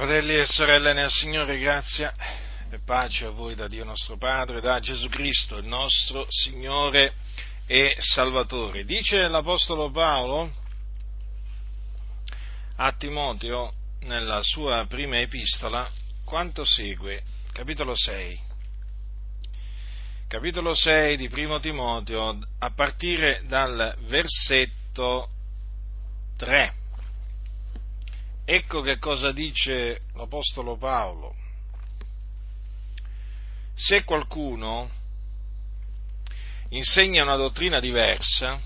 Fratelli e sorelle nel Signore, grazia e pace a voi da Dio nostro Padre, da Gesù Cristo, il nostro Signore e Salvatore. Dice l'Apostolo Paolo a Timoteo nella sua prima epistola quanto segue, capitolo 6. Capitolo 6 di Primo Timoteo, a partire dal versetto 3 Ecco che cosa dice l'Apostolo Paolo. Se qualcuno insegna una dottrina diversa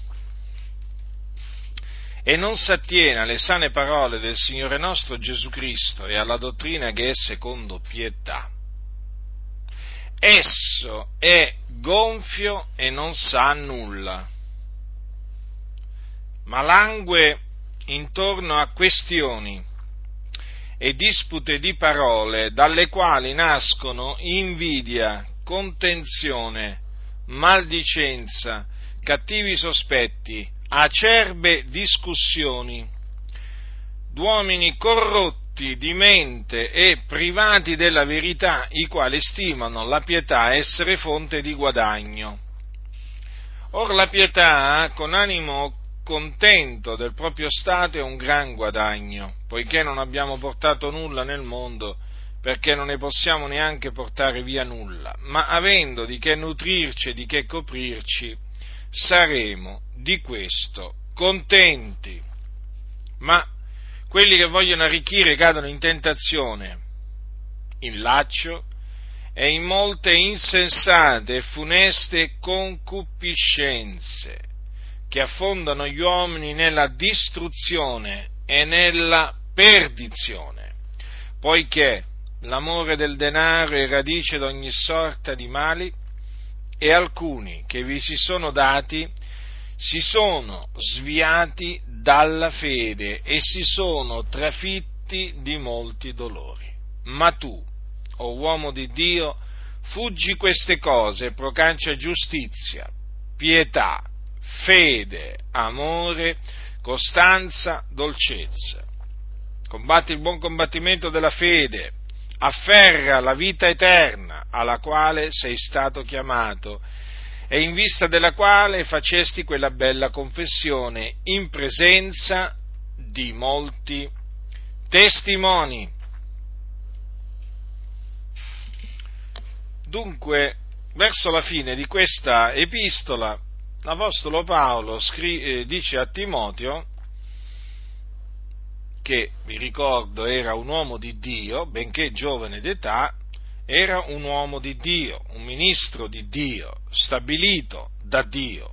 e non si attiene alle sane parole del Signore nostro Gesù Cristo e alla dottrina che è secondo pietà, esso è gonfio e non sa nulla, ma langue intorno a questioni e dispute di parole dalle quali nascono invidia, contenzione, maldicenza, cattivi sospetti, acerbe discussioni, d'uomini corrotti di mente e privati della verità, i quali stimano la pietà essere fonte di guadagno. Or la pietà con animo contento del proprio stato è un gran guadagno, poiché non abbiamo portato nulla nel mondo, perché non ne possiamo neanche portare via nulla, ma avendo di che nutrirci e di che coprirci, saremo di questo contenti. Ma quelli che vogliono arricchire cadono in tentazione, in laccio e in molte insensate e funeste concupiscenze che affondano gli uomini nella distruzione e nella perdizione, poiché l'amore del denaro è radice di ogni sorta di mali e alcuni che vi si sono dati si sono sviati dalla fede e si sono trafitti di molti dolori. Ma tu, o oh uomo di Dio, fuggi queste cose e procancia giustizia, pietà, fede, amore, costanza, dolcezza. Combatti il buon combattimento della fede, afferra la vita eterna alla quale sei stato chiamato e in vista della quale facesti quella bella confessione in presenza di molti testimoni. Dunque, verso la fine di questa epistola, l'Apostolo Paolo scri- eh, dice a Timoteo, che vi ricordo era un uomo di Dio, benché giovane d'età, era un uomo di Dio, un ministro di Dio, stabilito da Dio.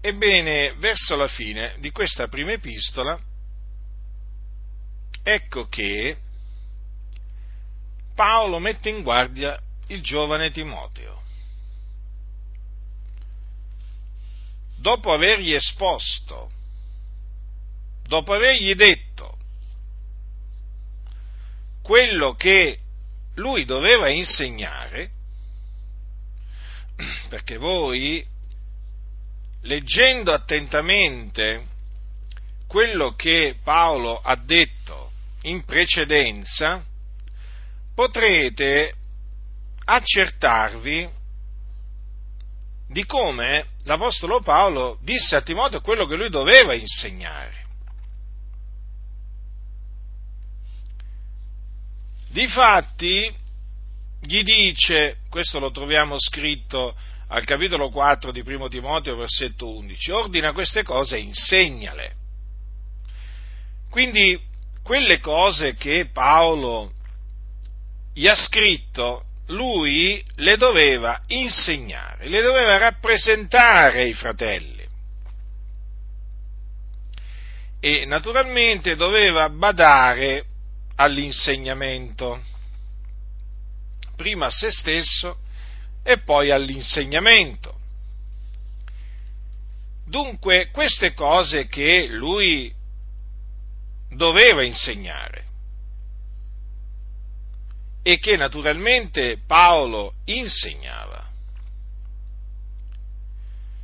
Ebbene, verso la fine di questa prima epistola, ecco che Paolo mette in guardia il giovane Timoteo. Dopo avergli esposto, dopo avergli detto quello che lui doveva insegnare, perché voi, leggendo attentamente quello che Paolo ha detto in precedenza, potrete accertarvi di come l'Apostolo Paolo disse a Timoteo quello che lui doveva insegnare. Difatti, gli dice, questo lo troviamo scritto al capitolo 4 di Primo Timoteo, versetto 11, ordina queste cose e insegnale. Quindi, quelle cose che Paolo gli ha scritto lui le doveva insegnare, le doveva rappresentare ai fratelli. E naturalmente doveva badare all'insegnamento, prima a se stesso e poi all'insegnamento. Dunque queste cose che lui doveva insegnare e che naturalmente Paolo insegnava.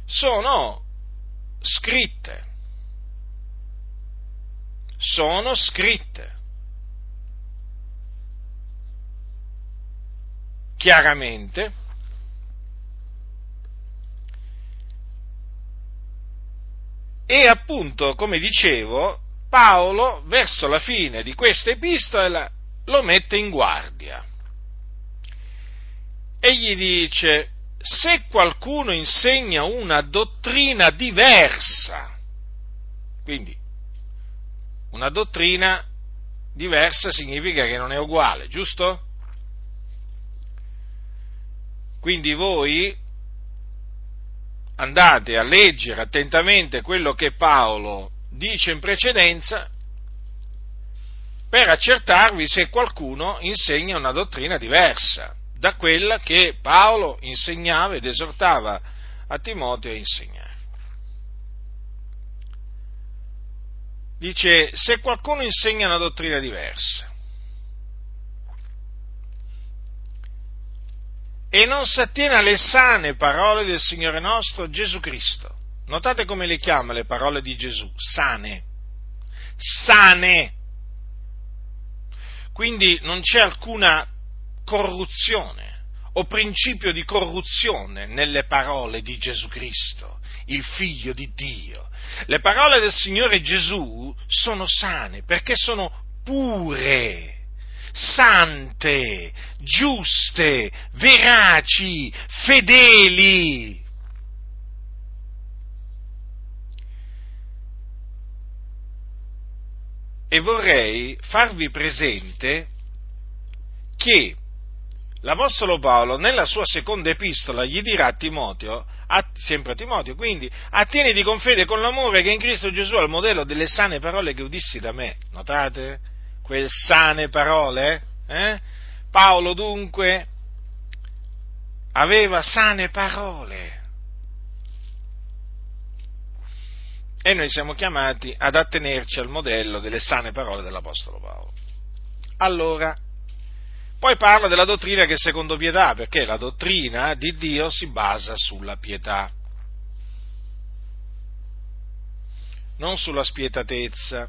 Sono scritte sono scritte. Chiaramente, e appunto, come dicevo, Paolo, verso la fine di questa epistola, lo mette in guardia. E gli dice, se qualcuno insegna una dottrina diversa, quindi una dottrina diversa significa che non è uguale, giusto? Quindi voi andate a leggere attentamente quello che Paolo dice in precedenza per accertarvi se qualcuno insegna una dottrina diversa da quella che Paolo insegnava ed esortava a Timoteo a insegnare. Dice, se qualcuno insegna una dottrina diversa e non si attiene alle sane parole del Signore nostro Gesù Cristo, notate come le chiama le parole di Gesù, sane, sane, quindi non c'è alcuna corruzione o principio di corruzione nelle parole di Gesù Cristo, il figlio di Dio. Le parole del Signore Gesù sono sane perché sono pure, sante, giuste, veraci, fedeli. E vorrei farvi presente che l'Apostolo Paolo nella sua seconda epistola gli dirà a Timoteo, a, sempre a Timoteo, quindi attieniti con fede e con l'amore che in Cristo Gesù è il modello delle sane parole che udissi da me. Notate? Quelle sane parole? Eh? Paolo dunque aveva sane parole. E noi siamo chiamati ad attenerci al modello delle sane parole dell'Apostolo Paolo. Allora, poi parla della dottrina che è secondo pietà, perché la dottrina di Dio si basa sulla pietà, non sulla spietatezza,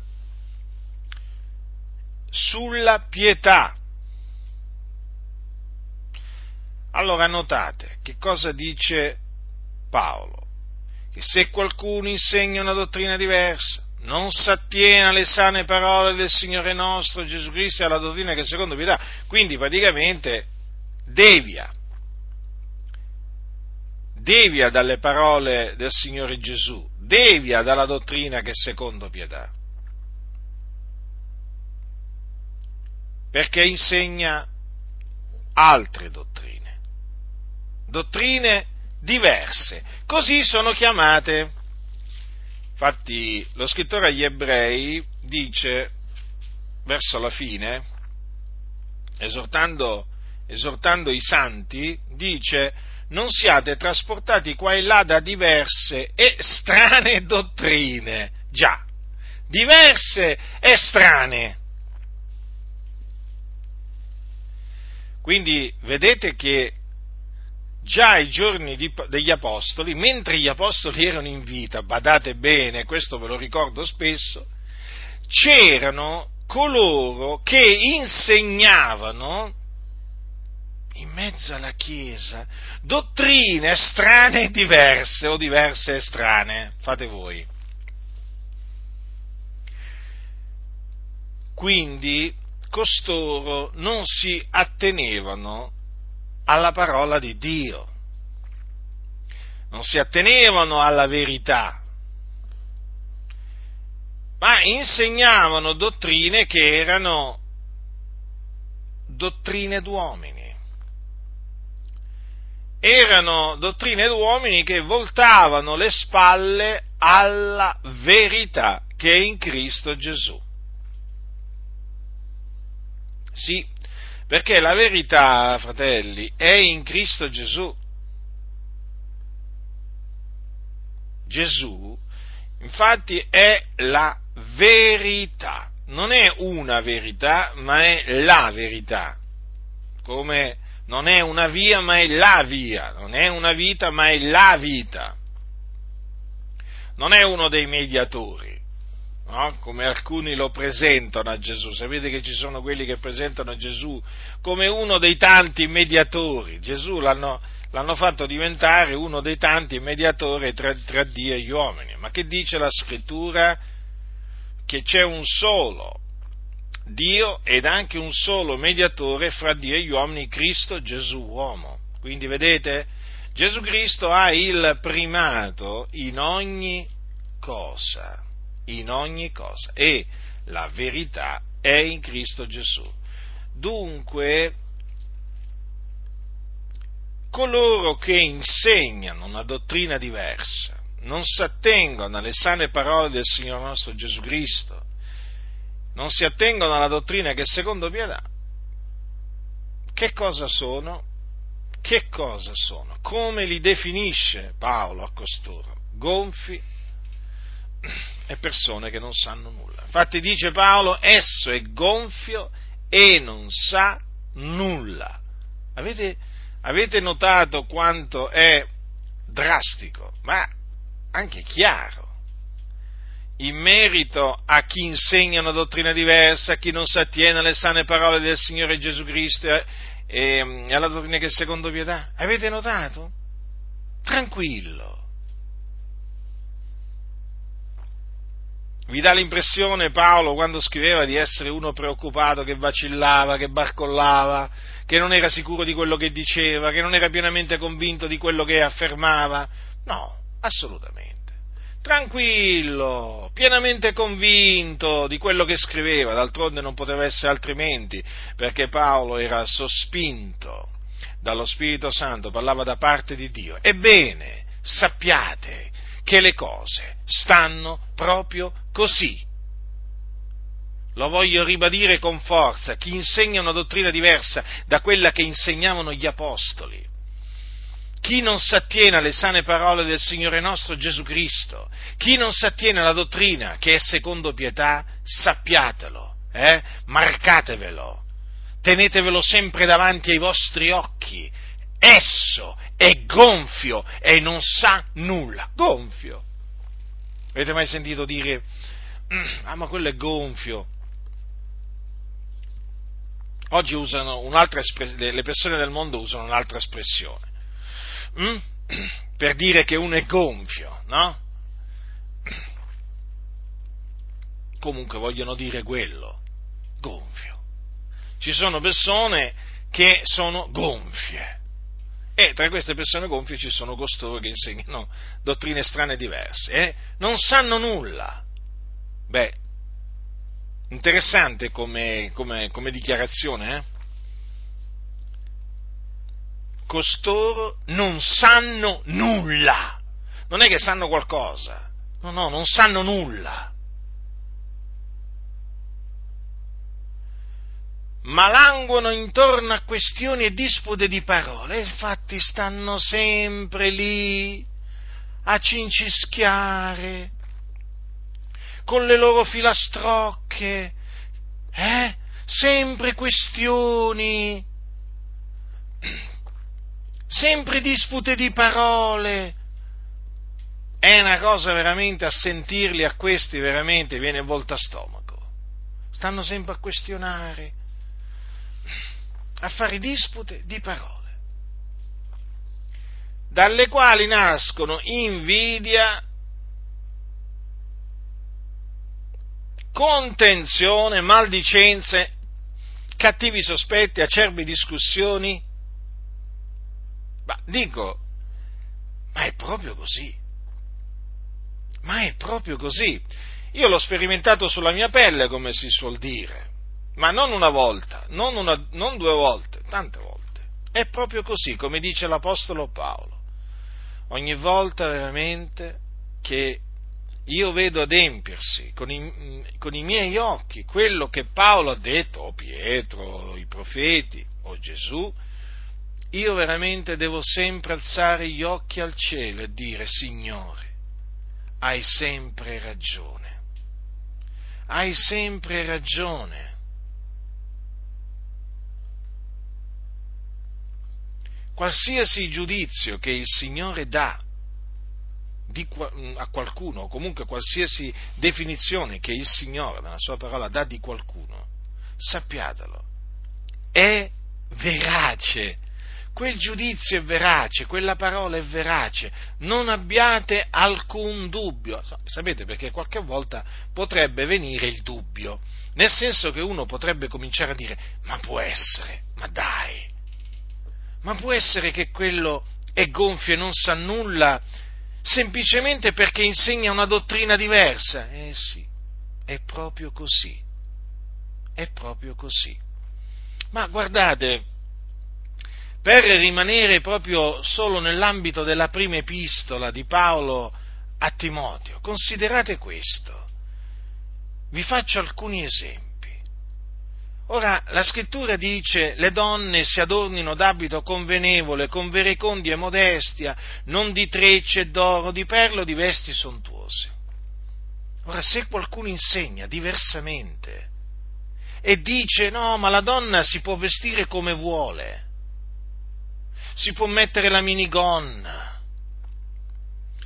sulla pietà. Allora notate che cosa dice Paolo, che se qualcuno insegna una dottrina diversa, non s'attiene alle sane parole del Signore nostro Gesù Cristo e alla dottrina che secondo pietà, quindi praticamente devia, devia dalle parole del Signore Gesù, devia dalla dottrina che secondo pietà, perché insegna altre dottrine, dottrine diverse, così sono chiamate Infatti lo scrittore agli ebrei dice verso la fine, esortando, esortando i santi, dice non siate trasportati qua e là da diverse e strane dottrine. Già, diverse e strane. Quindi vedete che già ai giorni di, degli apostoli, mentre gli apostoli erano in vita, badate bene, questo ve lo ricordo spesso, c'erano coloro che insegnavano in mezzo alla Chiesa dottrine strane e diverse o diverse e strane, fate voi. Quindi costoro non si attenevano alla parola di Dio, non si attenevano alla verità, ma insegnavano dottrine che erano dottrine d'uomini. Erano dottrine d'uomini che voltavano le spalle alla verità che è in Cristo Gesù. Sì, perché la verità, fratelli, è in Cristo Gesù. Gesù, infatti, è la verità. Non è una verità, ma è la verità. Come non è una via, ma è la via. Non è una vita, ma è la vita. Non è uno dei mediatori. No? come alcuni lo presentano a Gesù. Sapete che ci sono quelli che presentano Gesù come uno dei tanti mediatori. Gesù l'hanno, l'hanno fatto diventare uno dei tanti mediatori tra, tra Dio e gli uomini. Ma che dice la scrittura? Che c'è un solo Dio ed anche un solo mediatore fra Dio e gli uomini, Cristo Gesù uomo. Quindi vedete, Gesù Cristo ha il primato in ogni cosa, in ogni cosa e la verità è in Cristo Gesù. Dunque, coloro che insegnano una dottrina diversa non si attengono alle sane parole del Signore nostro Gesù Cristo, non si attengono alla dottrina che secondo pietà, che cosa sono? Che cosa sono? Come li definisce Paolo a costoro? Gonfi e persone che non sanno nulla. Infatti dice Paolo, esso è gonfio e non sa nulla. Avete, avete notato quanto è drastico, ma anche chiaro in merito a chi insegna una dottrina diversa, a chi non si attiene alle sane parole del Signore Gesù Cristo e, e alla dottrina che è secondo pietà. Avete notato? Tranquillo. Vi dà l'impressione Paolo quando scriveva di essere uno preoccupato, che vacillava, che barcollava, che non era sicuro di quello che diceva, che non era pienamente convinto di quello che affermava? No, assolutamente tranquillo, pienamente convinto di quello che scriveva, d'altronde non poteva essere altrimenti, perché Paolo era sospinto dallo Spirito Santo, parlava da parte di Dio. Ebbene, sappiate che le cose stanno proprio così. Lo voglio ribadire con forza, chi insegna una dottrina diversa da quella che insegnavano gli apostoli, chi non si attiene alle sane parole del Signore nostro Gesù Cristo, chi non si attiene alla dottrina che è secondo pietà, sappiatelo, eh? marcatevelo, tenetevelo sempre davanti ai vostri occhi. Esso è gonfio e non sa nulla. Gonfio. Avete mai sentito dire, ah ma quello è gonfio? Oggi usano un'altra espressione, le persone del mondo usano un'altra espressione hm? per dire che uno è gonfio, no? Comunque vogliono dire quello, gonfio. Ci sono persone che sono gonfie e tra queste persone gonfie ci sono costoro che insegnano dottrine strane e diverse, eh? non sanno nulla. Beh, interessante come, come, come dichiarazione, eh? costoro non sanno nulla. Non è che sanno qualcosa, no, no, non sanno nulla. Ma languono intorno a questioni e dispute di parole, infatti stanno sempre lì a cincischiare con le loro filastrocche, eh? sempre questioni sempre dispute di parole. È una cosa veramente a sentirli a questi, veramente viene volta a stomaco. Stanno sempre a questionare, a fare dispute di parole, dalle quali nascono invidia, contenzione, maldicenze, cattivi sospetti, acerbi discussioni, ma dico, ma è proprio così. Ma è proprio così. Io l'ho sperimentato sulla mia pelle, come si suol dire, ma non una volta, non, una, non due volte, tante volte. È proprio così, come dice l'Apostolo Paolo. Ogni volta veramente che io vedo adempiersi con i, con i, miei occhi quello che Paolo ha detto, o Pietro, i profeti, o Gesù, io veramente devo sempre alzare gli occhi al cielo e dire, Signore, hai sempre ragione. Hai sempre ragione. Qualsiasi giudizio che il Signore dà di, a qualcuno, o comunque qualsiasi definizione che il Signore nella sua parola dà di qualcuno, sappiatelo, è verace. Quel giudizio è verace, quella parola è verace, non abbiate alcun dubbio. Sapete perché qualche volta potrebbe venire il dubbio, nel senso che uno potrebbe cominciare a dire, ma può essere, ma dai, ma può essere che quello è gonfio e non sa nulla semplicemente perché insegna una dottrina diversa? Eh sì, è proprio così, è proprio così. Ma guardate, per rimanere proprio solo nell'ambito della prima epistola di Paolo a Timoteo, considerate questo. Vi faccio alcuni esempi. Ora, la scrittura dice le donne si adornino d'abito convenevole, con verecondi e modestia, non di trecce d'oro, di perlo, di vesti sontuose. Ora, se qualcuno insegna diversamente e dice no, ma la donna si può vestire come vuole, si può mettere la minigonna,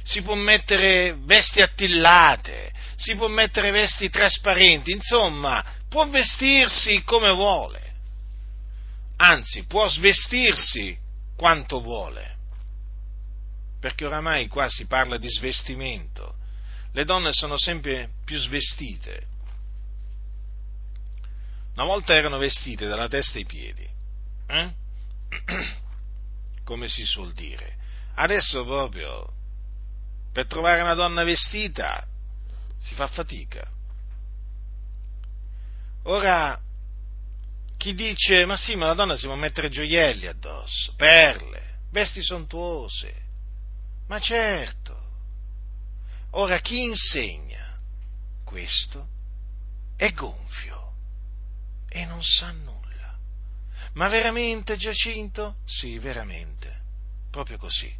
si può mettere vesti attillate, si può mettere vesti trasparenti, insomma, può vestirsi come vuole, anzi può svestirsi quanto vuole, perché oramai qua si parla di svestimento, le donne sono sempre più svestite, una volta erano vestite dalla testa ai piedi, eh? come si suol dire, adesso proprio per trovare una donna vestita si fa fatica. Ora, chi dice, ma sì, ma la donna si può mettere gioielli addosso, perle, vesti sontuose, ma certo. Ora, chi insegna questo è gonfio e non sa nulla. Ma veramente, Giacinto? Sì, veramente, proprio così.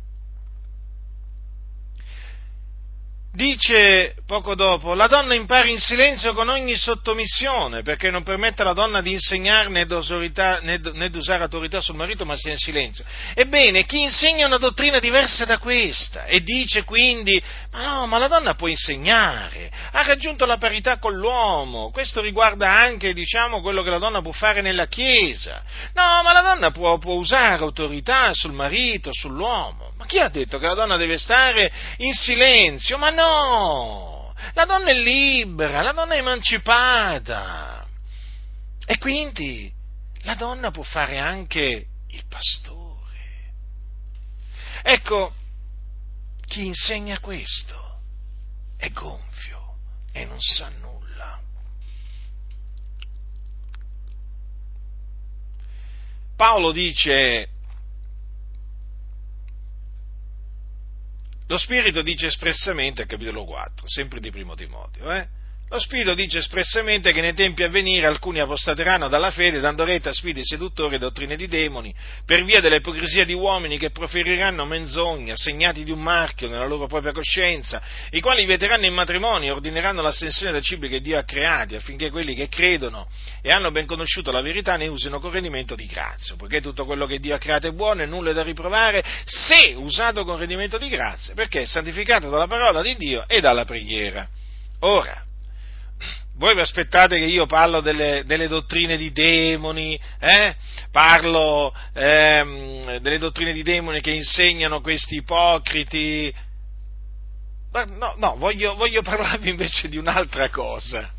Dice poco dopo, la donna impara in silenzio con ogni sottomissione, perché non permette alla donna di insegnare né, né di usare autorità sul marito, ma sia in silenzio. Ebbene, chi insegna una dottrina diversa da questa e dice quindi, ma no, ma la donna può insegnare, ha raggiunto la parità con l'uomo, questo riguarda anche, diciamo, quello che la donna può fare nella Chiesa. No, ma la donna può, può usare autorità sul marito, sull'uomo. Ma chi ha detto che la donna deve stare in silenzio? Ma no! La donna è libera, la donna è emancipata. E quindi la donna può fare anche il pastore. Ecco, chi insegna questo è gonfio e non sa nulla. Paolo dice Lo Spirito dice espressamente, capitolo 4, sempre di primo Timoteo, eh? Lo Spirito dice espressamente che nei tempi a venire alcuni apostateranno dalla fede, dando retta a spiriti seduttori e dottrine di demoni, per via dell'ipocrisia di uomini che proferiranno menzogne, segnati di un marchio nella loro propria coscienza, i quali vieteranno in matrimonio e ordineranno l'astensione dai cibi che Dio ha creati, affinché quelli che credono e hanno ben conosciuto la verità ne usino con rendimento di grazia, poiché tutto quello che Dio ha creato è buono e nulla è da riprovare, se usato con rendimento di grazia, perché è santificato dalla parola di Dio e dalla preghiera. Ora, voi vi aspettate che io parlo delle, delle dottrine di demoni, eh? parlo ehm, delle dottrine di demoni che insegnano questi ipocriti? No, no, voglio, voglio parlarvi invece di un'altra cosa,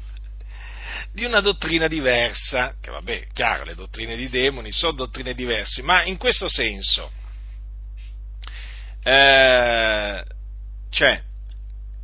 di una dottrina diversa, che vabbè, chiaro, le dottrine di demoni sono dottrine diverse, ma in questo senso, eh, cioè,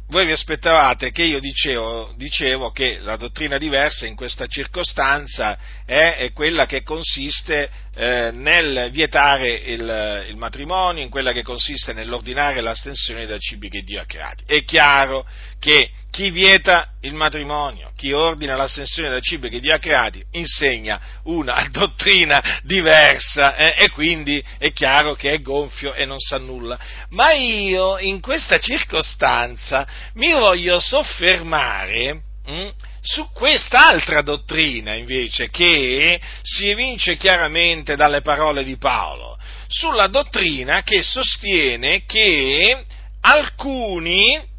voi vi aspettavate che io dicevo, dicevo, che la dottrina diversa in questa circostanza è, è quella che consiste eh, nel vietare il, il, matrimonio, in quella che consiste nell'ordinare l'astensione dai cibi che Dio ha creati. È chiaro che chi vieta il matrimonio, chi ordina l'astensione dai cibi che Dio ha creati, insegna una dottrina diversa eh, e quindi è chiaro che è gonfio e non sa nulla. Ma io in questa circostanza mi voglio soffermare mh, hm, su quest'altra dottrina invece che si evince chiaramente dalle parole di Paolo, sulla dottrina che sostiene che alcuni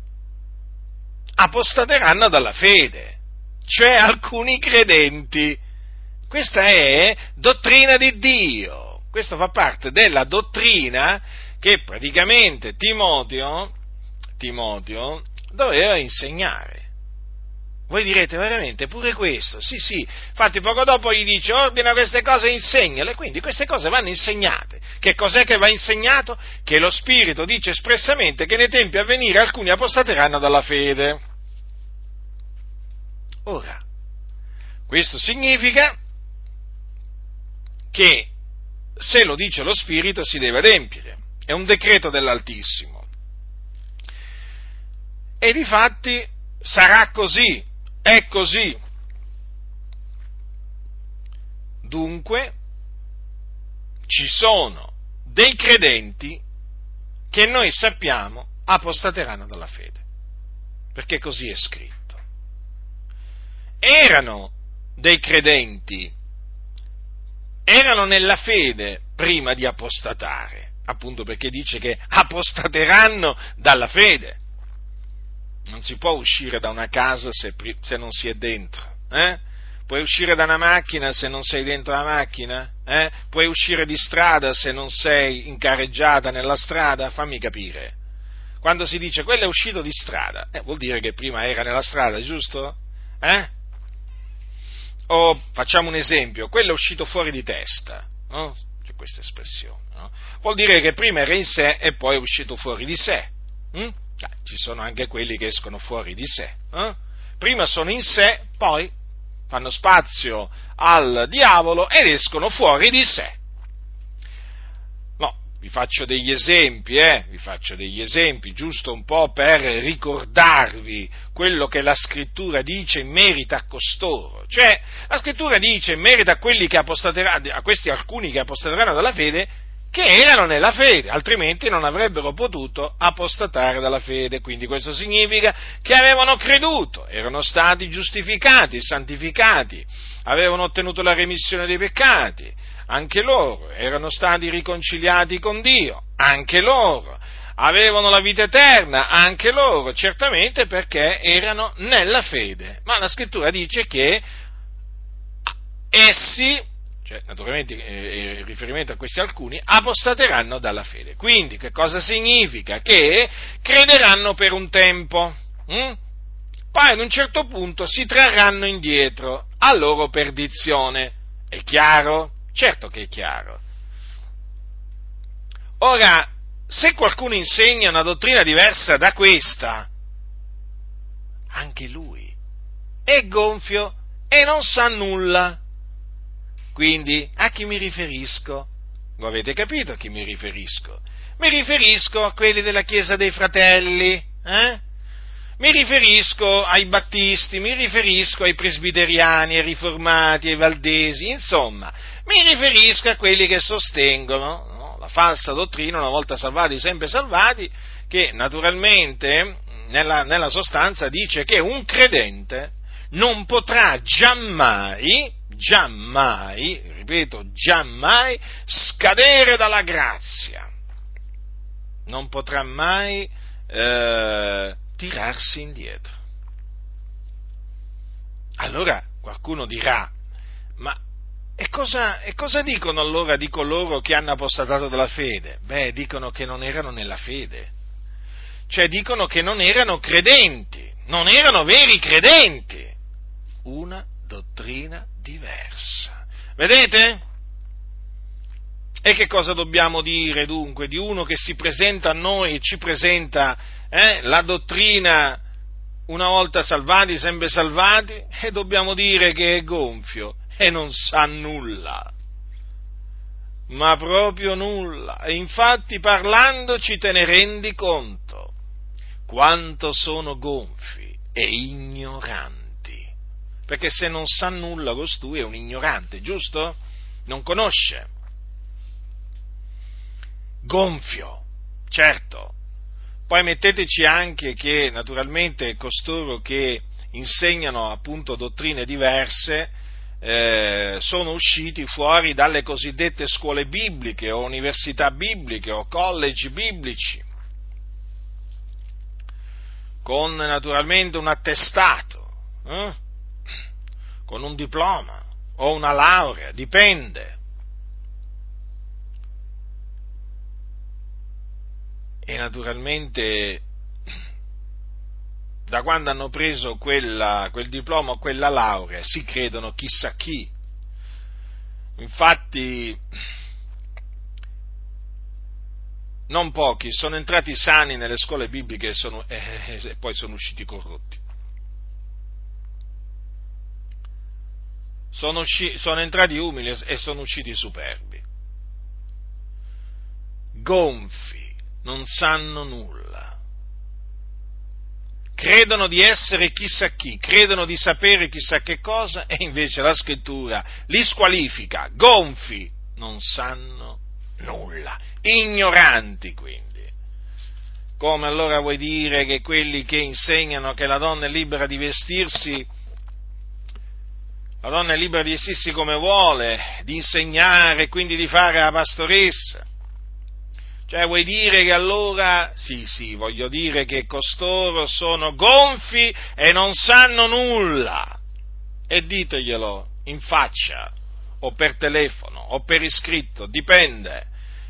apostateranno dalla fede, cioè alcuni credenti. Questa è dottrina di Dio, questo fa parte della dottrina che praticamente Timoteo, Timoteo doveva insegnare. Voi direte veramente pure questo? Sì, sì, infatti poco dopo gli dice ordina queste cose e insegnale, quindi queste cose vanno insegnate. Che cos'è che va insegnato? Che lo Spirito dice espressamente che nei tempi a venire alcuni apostateranno dalla fede. Ora, questo significa che se lo dice lo Spirito si deve adempiere, è un decreto dell'Altissimo. E di fatti sarà così, è così. Dunque, ci sono dei credenti che noi sappiamo apostateranno dalla fede, perché così è scritto. Erano dei credenti, erano nella fede prima di apostatare, appunto perché dice che apostateranno dalla fede. Non si può uscire da una casa se, se non si è dentro. Eh? Puoi uscire da una macchina se non sei dentro la macchina? Eh? Puoi uscire di strada se non sei incarreggiata nella strada? Fammi capire. Quando si dice quello è uscito di strada, eh, vuol dire che prima era nella strada, giusto? Eh? O facciamo un esempio, quello è uscito fuori di testa, no? C'è questa espressione, no? Vuol dire che prima era in sé e poi è uscito fuori di sé. Hm? Ah, ci sono anche quelli che escono fuori di sé. Eh? Prima sono in sé, poi fanno spazio al diavolo ed escono fuori di sé. No, vi faccio degli esempi, eh? vi faccio degli esempi, giusto un po' per ricordarvi quello che la scrittura dice in merito a costoro. Cioè, la scrittura dice in merito a quelli che a questi alcuni che apostateranno dalla fede, che erano nella fede, altrimenti non avrebbero potuto apostatare dalla fede. Quindi questo significa che avevano creduto, erano stati giustificati, santificati, avevano ottenuto la remissione dei peccati, anche loro, erano stati riconciliati con Dio, anche loro, avevano la vita eterna, anche loro, certamente perché erano nella fede. Ma la scrittura dice che essi cioè naturalmente eh, in riferimento a questi alcuni, apostateranno dalla fede. Quindi che cosa significa? Che crederanno per un tempo, hm? poi ad un certo punto si trarranno indietro a loro perdizione. È chiaro? Certo che è chiaro. Ora, se qualcuno insegna una dottrina diversa da questa, anche lui è gonfio e non sa nulla quindi a chi mi riferisco? Lo avete capito a chi mi riferisco? Mi riferisco a quelli della Chiesa dei Fratelli, eh? Mi riferisco ai battisti, mi riferisco ai presbiteriani, ai riformati, ai valdesi, insomma, mi riferisco a quelli che sostengono no, la falsa dottrina, una volta salvati, sempre salvati, che naturalmente nella, nella sostanza dice che un credente non potrà giammai giammai, ripeto, giammai scadere dalla grazia. Non potrà mai eh, tirarsi indietro. Allora qualcuno dirà, ma e cosa, e cosa, dicono allora di coloro che hanno apostatato dalla fede? Beh, dicono che non erano nella fede, cioè dicono che non erano credenti, non erano veri credenti. Una dottrina diversa. Vedete? E che cosa dobbiamo dire dunque di uno che si presenta a noi e ci presenta eh, la dottrina una volta salvati, sempre salvati? E dobbiamo dire che è gonfio e non sa nulla. Ma proprio nulla. E infatti parlandoci te ne rendi conto quanto sono gonfi e ignoranti perché se non sa nulla costui è un ignorante, giusto? Non conosce. Gonfio, certo. Poi metteteci anche che naturalmente costoro che insegnano appunto dottrine diverse eh, sono usciti fuori dalle cosiddette scuole bibliche o università bibliche o college biblici con naturalmente un attestato, eh? Con un diploma o una laurea, dipende. E naturalmente da quando hanno preso quella, quel diploma o quella laurea si credono chissà chi. Infatti non pochi sono entrati sani nelle scuole bibliche e, sono, eh, e poi sono usciti corrotti. Sono, usci, sono entrati umili e sono usciti superbi. Gonfi, non sanno nulla. Credono di essere chissà chi, credono di sapere chissà che cosa e invece la scrittura li squalifica, gonfi, non sanno nulla, ignoranti quindi. Come allora vuoi dire che quelli che insegnano che la donna è libera di vestirsi, la donna è libera di vestirsi come vuole, di insegnare e quindi di fare la pastoressa? Cioè vuoi dire che allora, sì sì, voglio dire che costoro sono gonfi e non sanno nulla. E diteglielo in faccia, o per telefono, o per iscritto, dipende.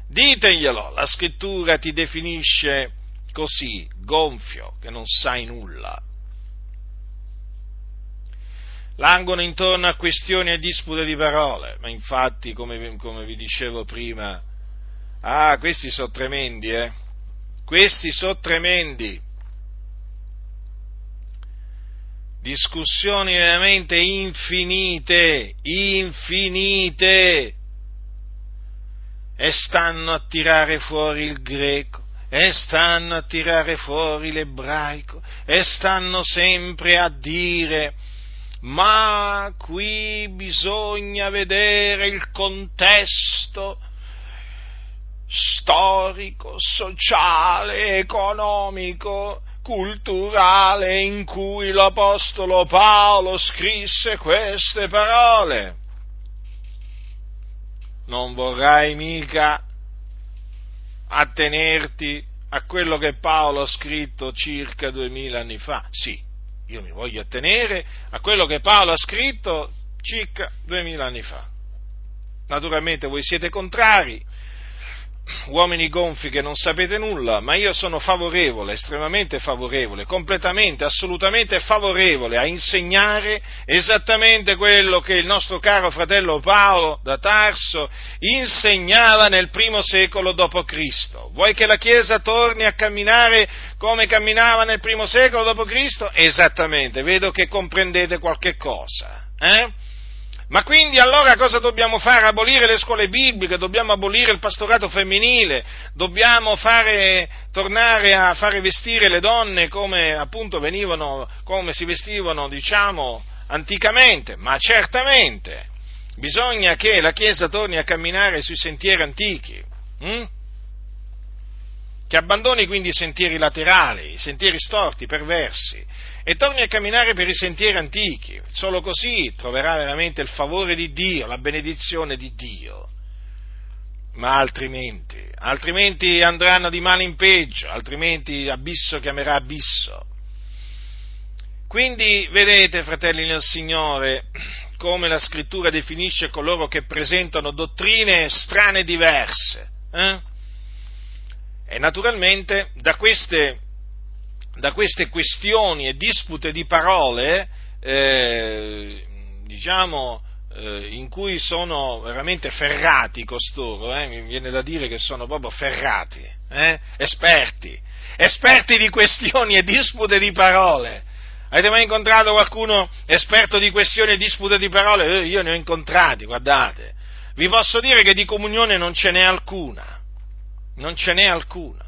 Diteglielo, la scrittura ti definisce così, gonfio, che non sai nulla. Langono intorno a questioni e dispute di parole, ma infatti, come, come vi dicevo prima, ah, questi sono tremendi, eh? Questi sono tremendi. Discussioni veramente infinite, infinite e stanno a tirare fuori il greco, e stanno a tirare fuori l'ebraico, e stanno sempre a dire ma qui bisogna vedere il contesto storico, sociale, economico, culturale in cui l'Apostolo Paolo scrisse queste parole non vorrai mica attenerti a quello che Paolo ha scritto circa duemila anni fa. Sì, io mi voglio attenere a quello che Paolo ha scritto circa duemila anni fa. Naturalmente voi siete contrari, uomini gonfi che non sapete nulla, ma io sono favorevole, estremamente favorevole, completamente, assolutamente favorevole a insegnare esattamente quello che il nostro caro fratello Paolo da Tarso insegnava nel primo secolo d.C. Vuoi che la Chiesa torni a camminare come camminava nel primo secolo d.C.? Esattamente, vedo che comprendete qualche cosa. Eh? Ma quindi allora cosa dobbiamo fare? Abolire le scuole bibliche, dobbiamo abolire il pastorato femminile, dobbiamo fare, tornare a fare vestire le donne come appunto venivano, come si vestivano, diciamo, anticamente, ma certamente bisogna che la Chiesa torni a camminare sui sentieri antichi. Hm? che abbandoni quindi i sentieri laterali, i sentieri storti, perversi, e torni a camminare per i sentieri antichi. Solo così troverà veramente il favore di Dio, la benedizione di Dio. Ma altrimenti, altrimenti andranno di male in peggio, altrimenti abisso chiamerà abisso. Quindi vedete, fratelli nel Signore, come la scrittura definisce coloro che presentano dottrine strane e diverse. Eh? E naturalmente da queste, da queste, questioni e dispute di parole, eh, diciamo, eh, in cui sono veramente ferrati costoro, eh, mi viene da dire che sono proprio ferrati, eh, esperti, esperti di questioni e dispute di parole. Avete mai incontrato qualcuno esperto di questioni e dispute di parole? Eh, io ne ho incontrati, guardate. Vi posso dire che di comunione non ce n'è alcuna non ce n'è alcuna.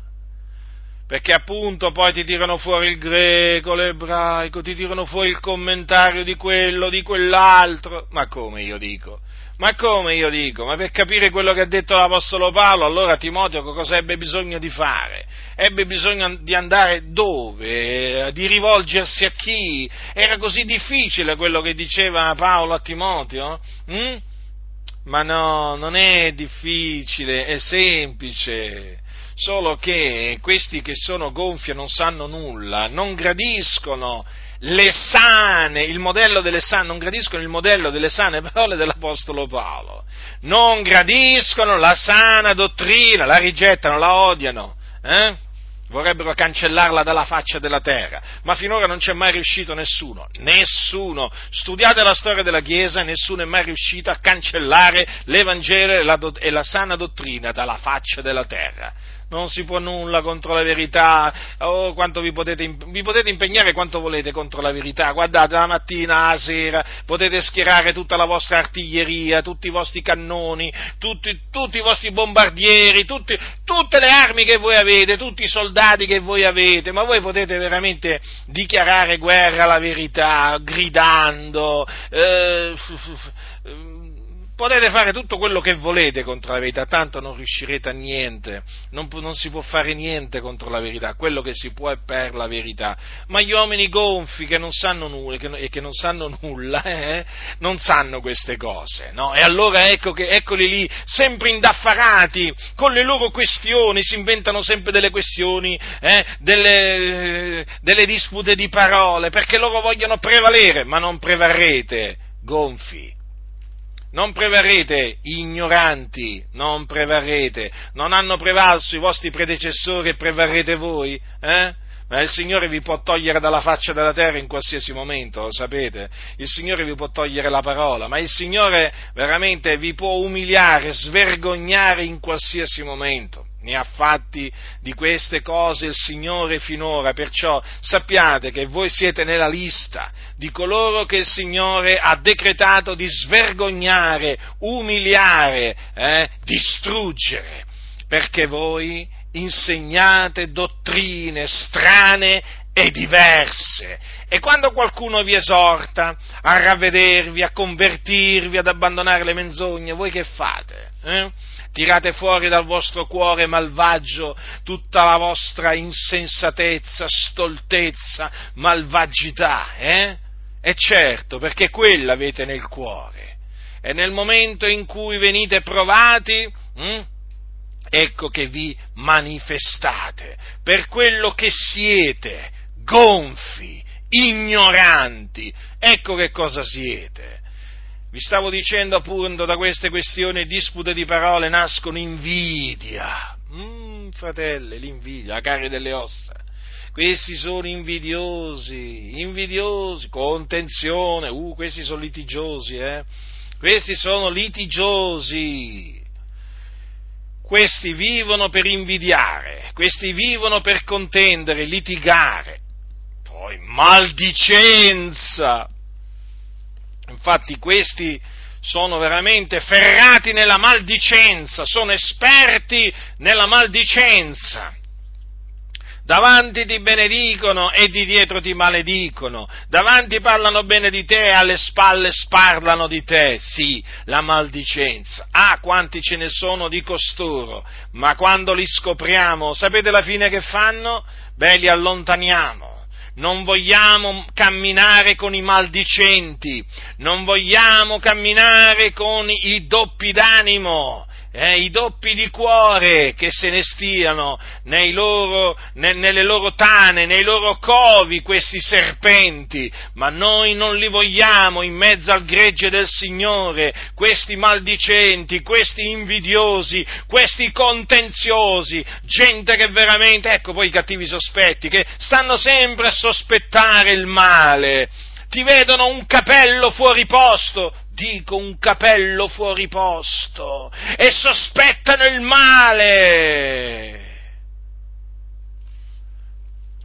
Perché appunto poi ti tirano fuori il greco, l'ebraico, ti tirano fuori il commentario di quello, di quell'altro. Ma come io dico? Ma come io dico? Ma per capire quello che ha detto l'Apostolo Paolo, allora Timoteo cosa ebbe bisogno di fare? Ebbe bisogno di andare dove? Di rivolgersi a chi? Era così difficile quello che diceva Paolo a Timoteo? Mm? Ma no, non è difficile, è semplice. Solo che questi che sono gonfi e non sanno nulla, non gradiscono le sane, il modello delle sane, non gradiscono il modello delle sane parole dell'Apostolo Paolo, non gradiscono la sana dottrina, la rigettano, la odiano, eh? vorrebbero cancellarla dalla faccia della terra, ma finora non c'è mai riuscito nessuno, nessuno. Studiate la storia della Chiesa, nessuno è mai riuscito a cancellare l'Evangelo e la, e la sana dottrina dalla faccia della terra non si può nulla contro la verità, oh, quanto vi potete, vi potete impegnare quanto volete contro la verità, guardate la mattina alla sera, potete schierare tutta la vostra artiglieria, tutti i vostri cannoni, tutti, tutti i vostri bombardieri, tutti, tutte le armi che voi avete, tutti i soldati che voi avete, ma voi potete veramente dichiarare guerra alla verità, gridando, eh, potete fare tutto quello che volete contro la verità, tanto non riuscirete a niente, non, non, si può fare niente contro la verità, quello che si può è per la verità, ma gli uomini gonfi che non sanno nulla, che, e che non sanno nulla, eh, non sanno queste cose, no? E allora ecco che, eccoli lì, sempre indaffarati, con le loro questioni, si inventano sempre delle questioni, eh, delle, delle dispute di parole, perché loro vogliono prevalere, ma non prevarrete, gonfi non prevarrete, ignoranti, non prevarrete, non hanno prevalso i vostri predecessori e prevarrete voi? Eh? Ma il Signore vi può togliere dalla faccia della terra in qualsiasi momento, lo sapete? Il Signore vi può togliere la parola, ma il Signore veramente vi può umiliare, svergognare in qualsiasi momento ne ha fatti di queste cose il Signore finora, perciò sappiate che voi siete nella lista di coloro che il Signore ha decretato di svergognare, umiliare, eh, distruggere, perché voi insegnate dottrine strane e diverse. E quando qualcuno vi esorta a ravvedervi, a convertirvi, ad abbandonare le menzogne, voi che fate? Eh? Tirate fuori dal vostro cuore malvagio tutta la vostra insensatezza, stoltezza, malvagità, eh? E certo, perché quella avete nel cuore. E nel momento in cui venite provati, hm, ecco che vi manifestate per quello che siete, gonfi, ignoranti. Ecco che cosa siete. Vi stavo dicendo appunto da queste questioni dispute di parole nascono invidia. Mm, fratelli, l'invidia, la carne delle ossa. Questi sono invidiosi, invidiosi, contenzione, uh, questi sono litigiosi, eh? Questi sono litigiosi. Questi vivono per invidiare, questi vivono per contendere, litigare. Poi maldicenza, Infatti questi sono veramente ferrati nella maldicenza, sono esperti nella maldicenza. Davanti ti benedicono e di dietro ti maledicono, davanti parlano bene di te e alle spalle sparlano di te, sì, la maldicenza. Ah, quanti ce ne sono di costoro, ma quando li scopriamo, sapete la fine che fanno? Beh, li allontaniamo non vogliamo camminare con i maldicenti, non vogliamo camminare con i doppi d'animo, eh, i doppi di cuore che se ne stiano loro, ne, nelle loro tane, nei loro covi questi serpenti, ma noi non li vogliamo in mezzo al gregge del Signore, questi maldicenti, questi invidiosi, questi contenziosi, gente che veramente, ecco poi i cattivi sospetti, che stanno sempre a sospettare il male, ti vedono un capello fuori posto, dico un capello fuori posto e sospettano il male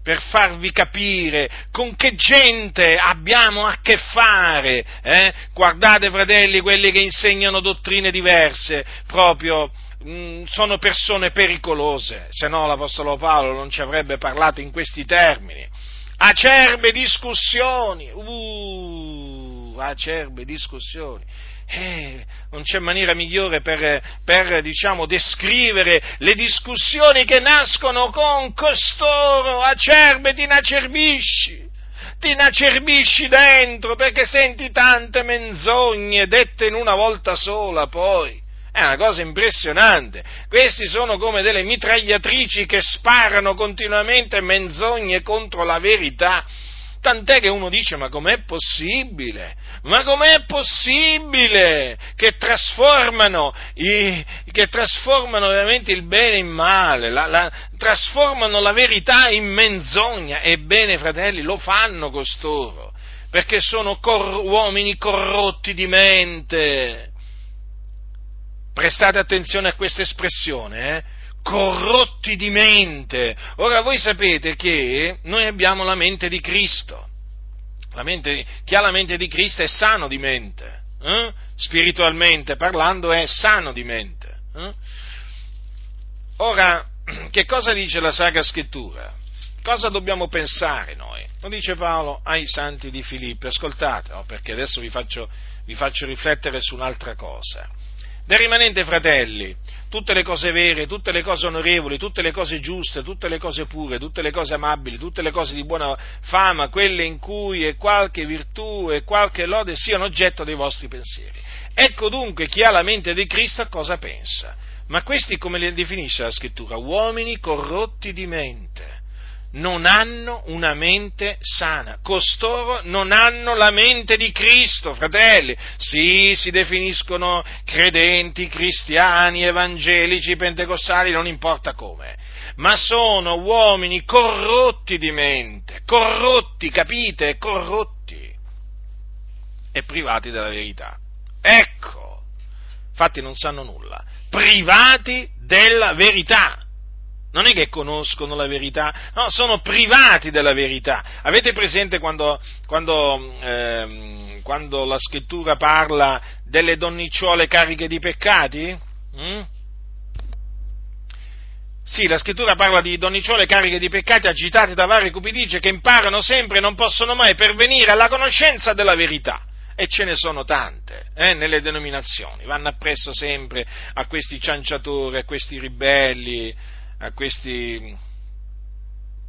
per farvi capire con che gente abbiamo a che fare. Eh? Guardate, fratelli, quelli che insegnano dottrine diverse, proprio mh, mm, sono persone pericolose, se no l'Apostolo Paolo non ci avrebbe parlato in questi termini. Acerbe discussioni, uh, acerbe discussioni. Eh, non c'è maniera migliore per, per diciamo, descrivere le discussioni che nascono con costoro, acerbe ti inacerbisci, ti inacerbisci dentro perché senti tante menzogne dette in una volta sola poi. È una cosa impressionante. Questi sono come delle mitragliatrici che sparano continuamente menzogne contro la verità. Tant'è che uno dice, ma com'è possibile? Ma com'è possibile che trasformano, i, che trasformano veramente il bene in male, la, la, trasformano la verità in menzogna? Ebbene, fratelli, lo fanno costoro, perché sono cor- uomini corrotti di mente. Prestate attenzione a questa espressione, eh? Corrotti di mente. Ora voi sapete che noi abbiamo la mente di Cristo. Mente, chi ha la mente di Cristo è sano di mente. Eh? Spiritualmente parlando è sano di mente. Eh? Ora, che cosa dice la Sacra Scrittura? Cosa dobbiamo pensare noi? Lo dice Paolo ai santi di Filippi. Ascoltate, no? perché adesso vi faccio, vi faccio riflettere su un'altra cosa. Del rimanente, fratelli, tutte le cose vere, tutte le cose onorevoli, tutte le cose giuste, tutte le cose pure, tutte le cose amabili, tutte le cose di buona fama, quelle in cui è qualche virtù e qualche lode siano oggetto dei vostri pensieri. Ecco dunque chi ha la mente di Cristo cosa pensa. Ma questi come li definisce la scrittura? Uomini corrotti di mente non hanno una mente sana. Costoro non hanno la mente di Cristo, fratelli. Sì, si definiscono credenti, cristiani, evangelici, pentecostali, non importa come. Ma sono uomini corrotti di mente, corrotti, capite? Corrotti e privati della verità. Ecco, infatti non sanno nulla, privati della verità non è che conoscono la verità, no, sono privati della verità. Avete presente quando, quando, ehm, quando la scrittura parla delle donnicciole cariche di peccati? Mm? Sì, la scrittura parla di donnicciole cariche di peccati agitate da varie cupidigie che imparano sempre e non possono mai pervenire alla conoscenza della verità. E ce ne sono tante eh, nelle denominazioni, vanno appresso sempre a questi cianciatori, a questi ribelli, a questi,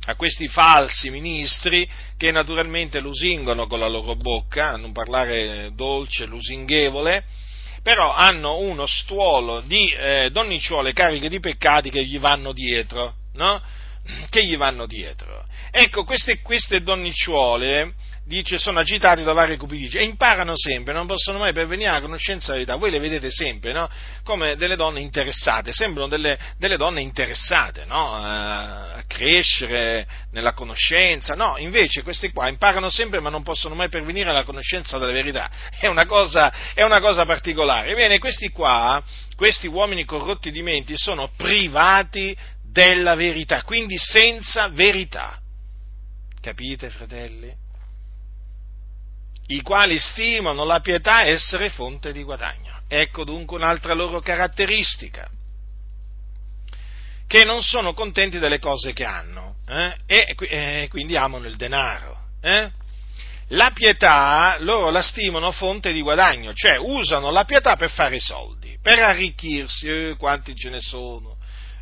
a questi falsi ministri che naturalmente lusingono con la loro bocca, a non parlare dolce, lusinghevole, però hanno uno stuolo di eh, donnicciuole cariche di peccati che gli vanno dietro, no? Che gli vanno dietro. Ecco, queste, queste donnicciuole dice sono agitati da varie cupidigie e imparano sempre, non possono mai pervenire alla conoscenza della verità. Voi le vedete sempre, no? Come delle donne interessate, sembrano delle, delle donne interessate, no? A crescere nella conoscenza, no? Invece questi qua imparano sempre ma non possono mai pervenire alla conoscenza della verità. È una cosa, è una cosa particolare. Ebbene, questi qua, questi uomini corrotti di menti sono privati della verità, quindi senza verità. Capite, fratelli? i quali stimano la pietà essere fonte di guadagno. Ecco dunque un'altra loro caratteristica, che non sono contenti delle cose che hanno eh? e, e, quindi amano il denaro. Eh? La pietà loro la stimano fonte di guadagno, cioè usano la pietà per fare i soldi, per arricchirsi, eh, quanti ce ne sono,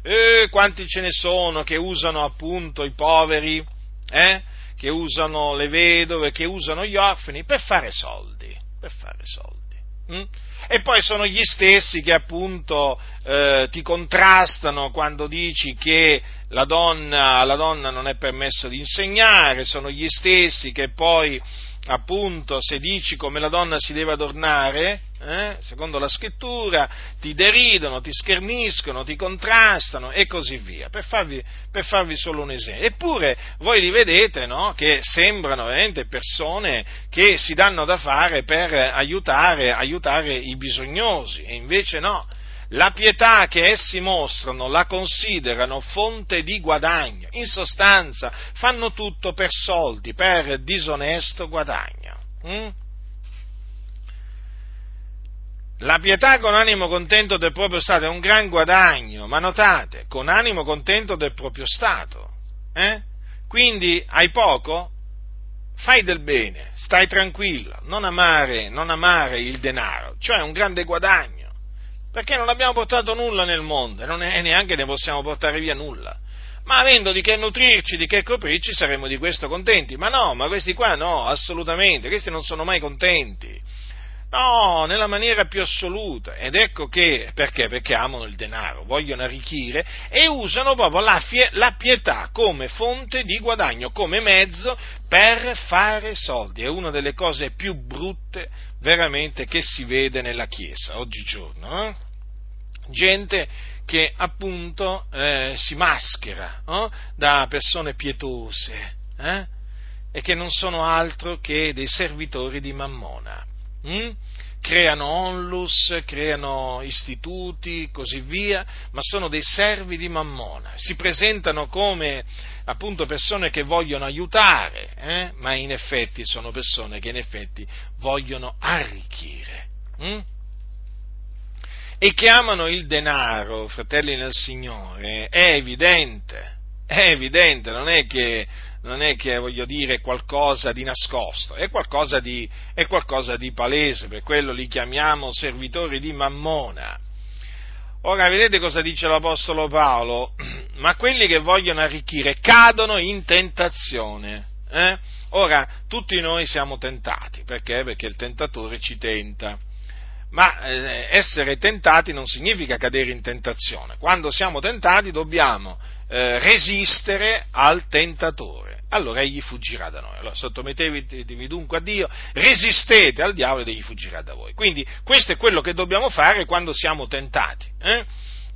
eh, quanti ce ne sono che usano appunto i poveri, eh? che usano le vedove, che usano gli orfani per fare soldi, per fare soldi. Mm? E poi sono gli stessi che appunto eh, ti contrastano quando dici che la donna, alla donna non è permesso di insegnare, sono gli stessi che poi appunto se dici come la donna si deve adornare, eh, secondo la scrittura, ti deridono, ti scherniscono, ti contrastano e così via, per farvi, per farvi solo un esempio. Eppure voi li vedete no, che sembrano veramente persone che si danno da fare per aiutare, aiutare i bisognosi, e invece no, la pietà che essi mostrano la considerano fonte di guadagno, in sostanza fanno tutto per soldi, per disonesto guadagno. Mm? La pietà con animo contento del proprio Stato è un gran guadagno, ma notate, con animo contento del proprio Stato. Eh? Quindi hai poco? Fai del bene, stai tranquillo, non amare, non amare il denaro, cioè un grande guadagno perché non abbiamo portato nulla nel mondo e, è, neanche ne possiamo portare via nulla. Ma avendo di che nutrirci, di che coprirci, saremo di questo contenti. Ma no, ma questi qua no, assolutamente, questi non sono mai contenti. No, nella maniera più assoluta. Ed ecco che, perché? Perché amano il denaro, vogliono arricchire e usano proprio la, fie, la pietà come fonte di guadagno, come mezzo per fare soldi. È una delle cose più brutte veramente che si vede nella Chiesa oggigiorno. Eh? Gente che appunto eh, si maschera eh? da persone pietose eh? e che non sono altro che dei servitori di Mammona hm? creano onlus, creano istituti, così via, ma sono dei servi di Mammona, si presentano come appunto persone che vogliono aiutare, eh? ma in effetti sono persone che in effetti vogliono arricchire. Hm? E che amano il denaro, fratelli nel Signore, è evidente, è evidente, non è che non è che voglio dire qualcosa di nascosto, è qualcosa di, è qualcosa di palese, per quello li chiamiamo servitori di Mammona. Ora vedete cosa dice l'Apostolo Paolo? Ma quelli che vogliono arricchire cadono in tentazione. Eh? Ora, tutti noi siamo tentati, perché? Perché il tentatore ci tenta. Ma eh, essere tentati non significa cadere in tentazione. Quando siamo tentati dobbiamo eh, resistere al tentatore allora egli fuggirà da noi. Allora sottomettetevi dunque a Dio, resistete al diavolo ed egli fuggirà da voi. Quindi questo è quello che dobbiamo fare quando siamo tentati. Eh?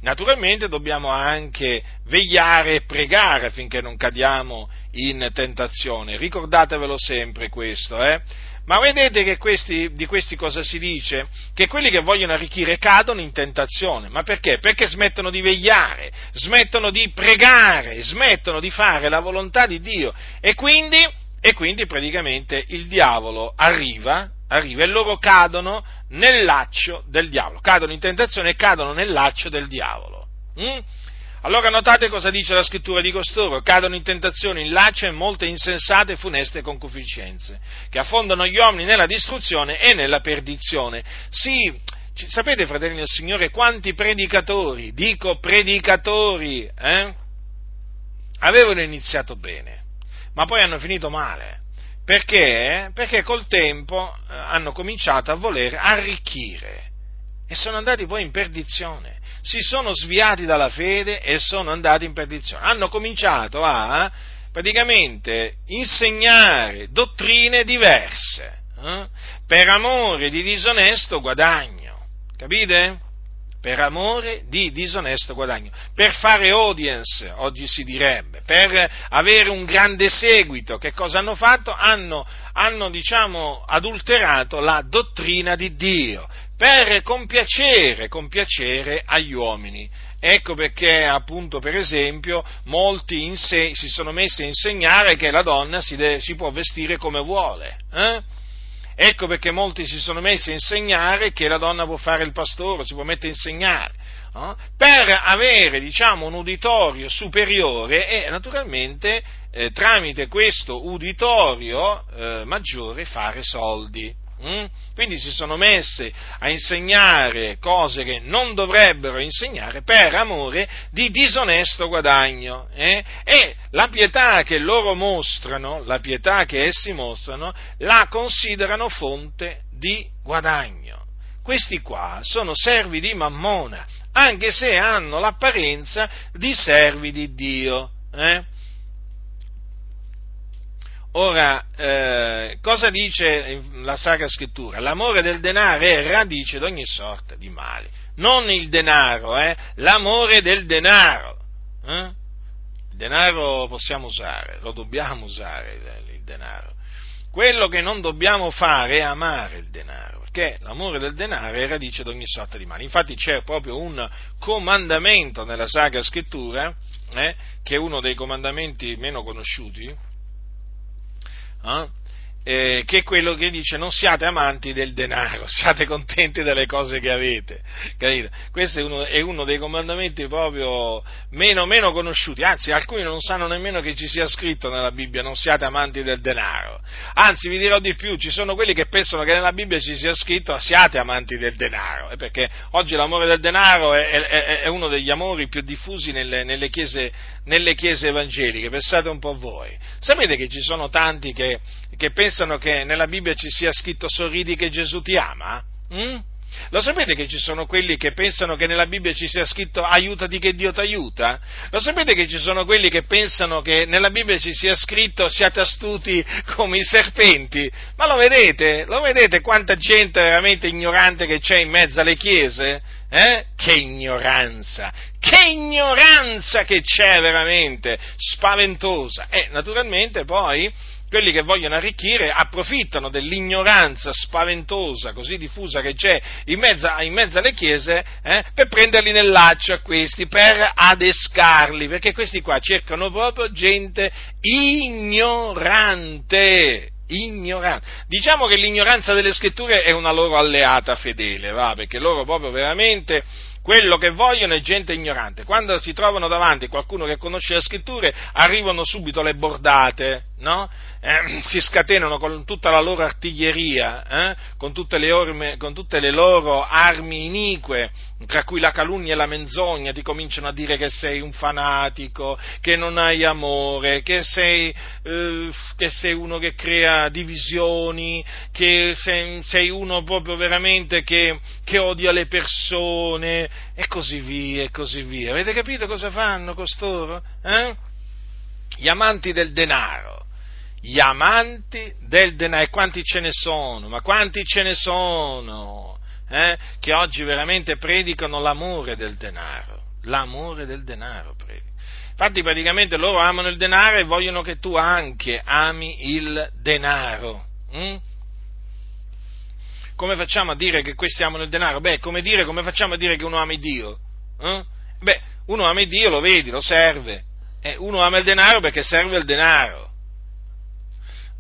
Naturalmente dobbiamo anche vegliare e pregare affinché non cadiamo in tentazione. Ricordatevelo sempre questo, eh? Ma vedete che questi, di questi cosa si dice? Che quelli che vogliono arricchire cadono in tentazione. Ma perché? Perché smettono di vegliare, smettono di pregare, smettono di fare la volontà di Dio. E quindi, e quindi praticamente il diavolo arriva, arriva e loro cadono nel laccio del diavolo. Cadono in tentazione e cadono nel laccio del diavolo. Mm? Allora notate cosa dice la scrittura di costoro, cadono in tentazioni, in laccia e molte insensate e funeste concupiscenze, che affondano gli uomini nella distruzione e nella perdizione. Sì, sapete fratelli del Signore quanti predicatori, dico predicatori, eh, avevano iniziato bene, ma poi hanno finito male. Perché? Perché col tempo eh, hanno cominciato a voler arricchire e sono andati poi in perdizione si sono sviati dalla fede e sono andati in perdizione. Hanno cominciato a praticamente insegnare dottrine diverse eh, per amore di disonesto guadagno. Capite? Per amore di disonesto guadagno, per fare audience, oggi si direbbe, per avere un grande seguito. Che cosa hanno fatto? Hanno, hanno diciamo, adulterato la dottrina di Dio, per compiacere, compiacere agli uomini. Ecco perché, appunto, per esempio, molti inse- si sono messi a insegnare che la donna si, de- si può vestire come vuole. Eh? Ecco perché molti si sono messi a insegnare che la donna può fare il pastore, si può mettere a insegnare. Eh? Per avere, diciamo, un uditorio superiore e naturalmente eh, tramite questo uditorio eh, maggiore fare soldi. Mm? Quindi si sono messe a insegnare cose che non dovrebbero insegnare per amore di disonesto guadagno. Eh? E la pietà che loro mostrano, la pietà che essi mostrano, la considerano fonte di guadagno. Questi qua sono servi di Mammona, anche se hanno l'apparenza di servi di Dio. Eh? Ora, eh, cosa dice la Sacra Scrittura? L'amore del denaro è radice di ogni sorta di male. Non il denaro, eh? l'amore del denaro. Eh? Il denaro possiamo usare, lo dobbiamo usare il, denaro. Quello che non dobbiamo fare è amare il denaro, perché l'amore del denaro è radice di ogni sorta di male. Infatti c'è proprio un comandamento nella Sacra Scrittura, eh, che è uno dei comandamenti meno conosciuti, eh? Eh, che è quello che dice non siate amanti del denaro, siate contenti delle cose che avete. Capite? Questo è uno, è uno, dei comandamenti proprio meno, meno, conosciuti, anzi alcuni non sanno nemmeno che ci sia scritto nella Bibbia non siate amanti del denaro. Anzi vi dirò di più, ci sono quelli che pensano che nella Bibbia ci sia scritto siate amanti del denaro, perché oggi l'amore del denaro è, è, è uno degli amori più diffusi nelle, nelle, chiese, nelle chiese evangeliche, pensate un po' voi. Sapete che ci sono tanti che che pensano che nella Bibbia ci sia scritto sorridi che Gesù ti ama? Mm? Lo sapete che ci sono quelli che pensano che nella Bibbia ci sia scritto aiutati che Dio ti aiuta? Lo sapete che ci sono quelli che pensano che nella Bibbia ci sia scritto siate astuti come i serpenti? Ma lo vedete? Lo vedete quanta gente veramente ignorante che c'è in mezzo alle chiese? Eh? Che ignoranza! Che ignoranza che c'è veramente! Spaventosa! E naturalmente poi quelli che vogliono arricchire approfittano dell'ignoranza spaventosa, così diffusa che c'è in mezzo, in mezzo alle chiese, eh, per prenderli nel laccio a questi, per adescarli, perché questi qua cercano proprio gente ignorante. Ignorante. Diciamo che l'ignoranza delle scritture è una loro alleata fedele, va? perché loro proprio veramente quello che vogliono è gente ignorante. Quando si trovano davanti qualcuno che conosce le scritture, arrivano subito le bordate, no? Eh, si scatenano con tutta la loro artiglieria, eh, con, tutte orme, con, tutte le loro armi inique, tra cui la calunnia e la menzogna, ti cominciano a dire che sei un fanatico, che non hai amore, che sei, eh, che sei uno che crea divisioni, che sei, sei uno proprio veramente che, che, odia le persone, e così via, e così via. Avete capito cosa fanno costoro? Eh? Gli amanti del denaro gli amanti del denaro. E quanti ce ne sono? Ma quanti ce ne sono? Eh? Che oggi veramente predicano l'amore del denaro. L'amore del denaro predicano. Infatti praticamente loro amano il denaro e vogliono che tu anche ami il denaro. Mm? Come facciamo a dire che questi amano il denaro? Beh, come dire, come facciamo a dire che uno ama Dio? Eh? Beh, uno ama Dio, lo vedi, lo serve. Eh, uno ama il denaro perché serve il denaro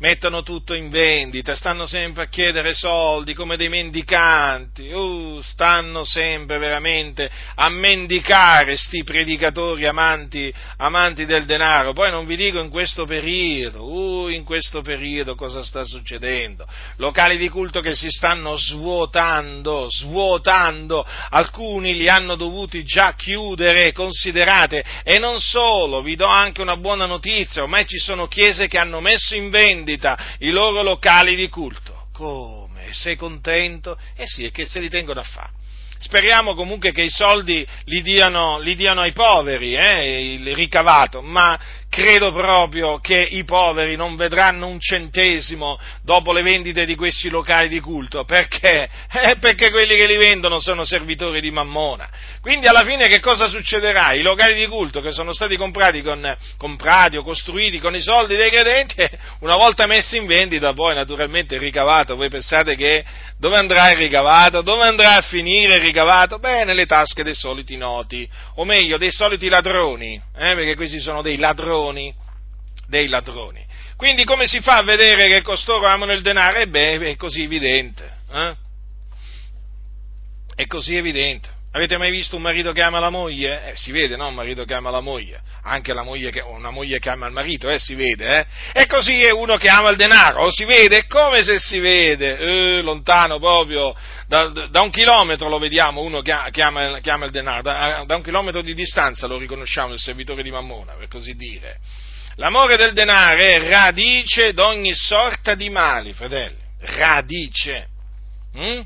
mettono tutto in vendita, stanno sempre a chiedere soldi come dei mendicanti, uh, stanno sempre veramente a mendicare sti predicatori amanti, amanti del denaro. Poi non vi dico in questo periodo, uh, in questo periodo cosa sta succedendo? Locali di culto che si stanno svuotando, svuotando, alcuni li hanno dovuti già chiudere, considerate, e non solo, vi do anche una buona notizia, ormai ci sono chiese che hanno messo in vendita vendita i loro locali di culto. Come? Sei contento? Eh sì, è che se li tengono a fare. Speriamo comunque che i soldi li diano, li diano ai poveri, eh, il ricavato, ma credo proprio che i poveri non vedranno un centesimo dopo le vendite di questi locali di culto, perché? Eh, perché quelli che li vendono sono servitori di Mammona. Quindi alla fine che cosa succederà? I locali di culto che sono stati comprati, con, comprati o costruiti con i soldi dei credenti, una volta messi in vendita, poi naturalmente ricavato, voi pensate che dove andrà il ricavato? Dove andrà a finire il ricavato? Beh, nelle tasche dei soliti noti, o meglio, dei soliti ladroni, eh, perché questi sono dei ladroni ladroni, dei ladroni. Quindi come si fa a vedere che costoro amano il denaro? E beh, è così evidente. Eh? È così evidente. Avete mai visto un marito che ama la moglie? Eh, si vede, no? Un marito che ama la moglie. Anche moglie che, una moglie che ama il marito, eh, si vede, eh? E così è uno che ama il denaro, si vede? Come se si vede, eh, lontano proprio, da, da, un chilometro lo vediamo uno che, che, ama, che ama, il denaro, da, da un chilometro di distanza lo riconosciamo il servitore di Mammona, per così dire. L'amore del denaro è radice d'ogni sorta di mali, fratelli. Radice. Mm?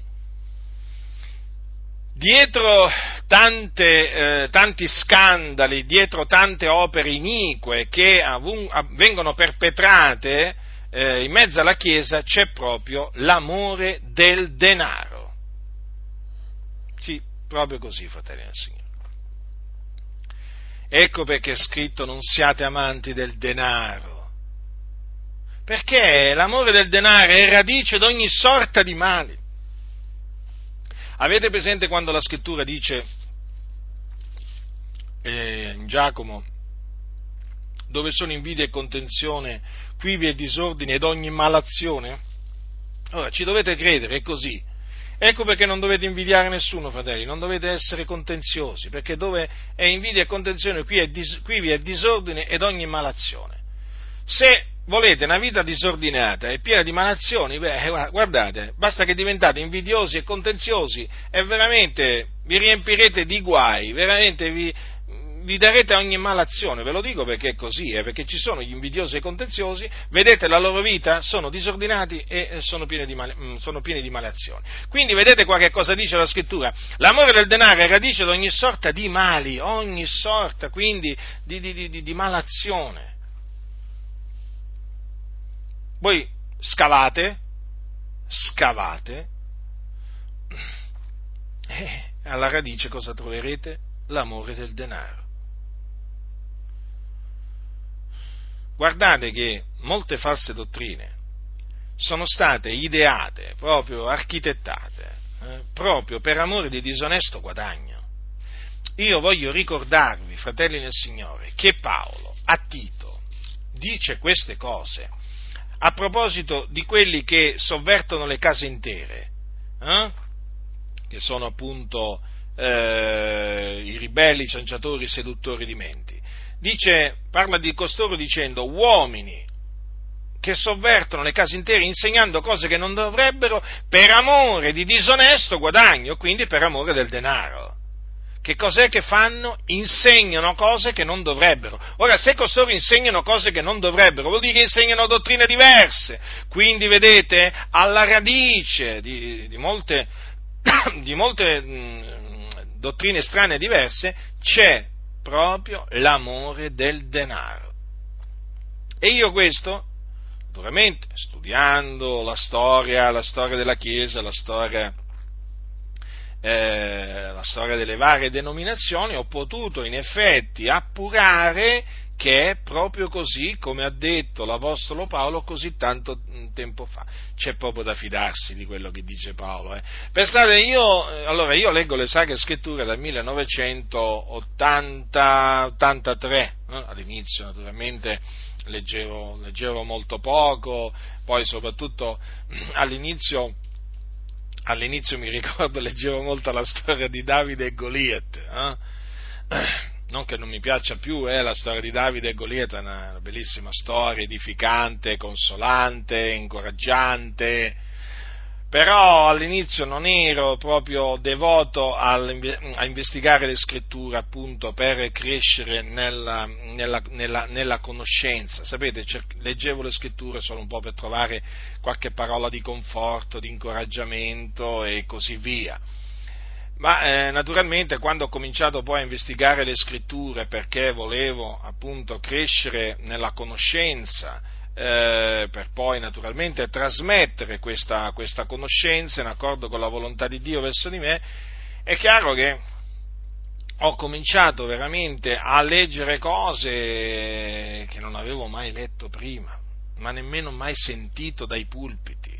Dietro tante, eh, tanti scandali, dietro tante opere inique che avun- vengono perpetrate eh, in mezzo alla Chiesa c'è proprio l'amore del denaro. Sì, proprio così, fratelli del Signore. Ecco perché è scritto non siate amanti del denaro. Perché l'amore del denaro è radice di ogni sorta di mali. Avete presente quando la scrittura dice eh, in Giacomo, dove sono invidia e contenzione, qui vi è disordine ed ogni malazione? Ora, ci dovete credere, è così. Ecco perché non dovete invidiare nessuno, fratelli, non dovete essere contenziosi, perché dove è invidia e contenzione, qui, dis- qui vi è disordine ed ogni malazione. Se volete una vita disordinata e piena di malazioni, beh, guardate, basta che diventate invidiosi e contenziosi e veramente vi riempirete di guai, veramente vi, vi darete ogni malazione, ve lo dico perché è così, eh, perché ci sono gli invidiosi e contenziosi, vedete la loro vita, sono disordinati e eh, sono pieni di, mm, sono pieni di malazioni. Quindi vedete qua che cosa dice la scrittura? L'amore del denaro è radice di ogni sorta di mali, ogni sorta quindi di, di, di, di malazione. Voi scavate, scavate, e alla radice cosa troverete? L'amore del denaro. Guardate che molte false dottrine sono state ideate, proprio architettate, eh, proprio per amore di disonesto guadagno. Io voglio ricordarvi, fratelli nel Signore, che Paolo a Tito dice queste cose a proposito di quelli che sovvertono le case intere, eh? che sono appunto eh, i ribelli, i cianciatori, i seduttori di menti. Dice, parla di costoro dicendo uomini che sovvertono le case intere insegnando cose che non dovrebbero per amore di disonesto guadagno, quindi per amore del denaro che cos'è che fanno? Insegnano cose che non dovrebbero. Ora, se costoro insegnano cose che non dovrebbero, vuol dire che insegnano dottrine diverse. Quindi, vedete, alla radice di, di molte, di molte mh, dottrine strane e diverse c'è proprio l'amore del denaro. E io questo, naturalmente, studiando la storia, la storia della Chiesa, la storia eh, la storia delle varie denominazioni, ho potuto in effetti appurare che è proprio così come ha detto l'Apostolo Paolo così tanto tempo fa. C'è proprio da fidarsi di quello che dice Paolo. Eh. Pensate, io, eh, allora, io leggo le Sacre Scritture dal 1983, eh, all'inizio naturalmente leggevo, leggevo molto poco, poi soprattutto all'inizio all'inizio mi ricordo, leggevo molto la storia di Davide e Goliat, eh? non che non mi piaccia più, eh, la storia di Davide e Goliat è una bellissima storia, edificante, consolante, incoraggiante, però all'inizio non ero proprio devoto a investigare le scritture appunto per crescere nella, nella, nella, nella conoscenza. Sapete, leggevo le scritture solo un po' per trovare qualche parola di conforto, di incoraggiamento e così via. Ma eh, naturalmente quando ho cominciato poi a investigare le scritture perché volevo appunto crescere nella conoscenza, eh, per poi naturalmente trasmettere questa, questa conoscenza in accordo con la volontà di Dio verso di me, è chiaro che ho cominciato veramente a leggere cose che non avevo mai letto prima, ma nemmeno mai sentito dai pulpiti.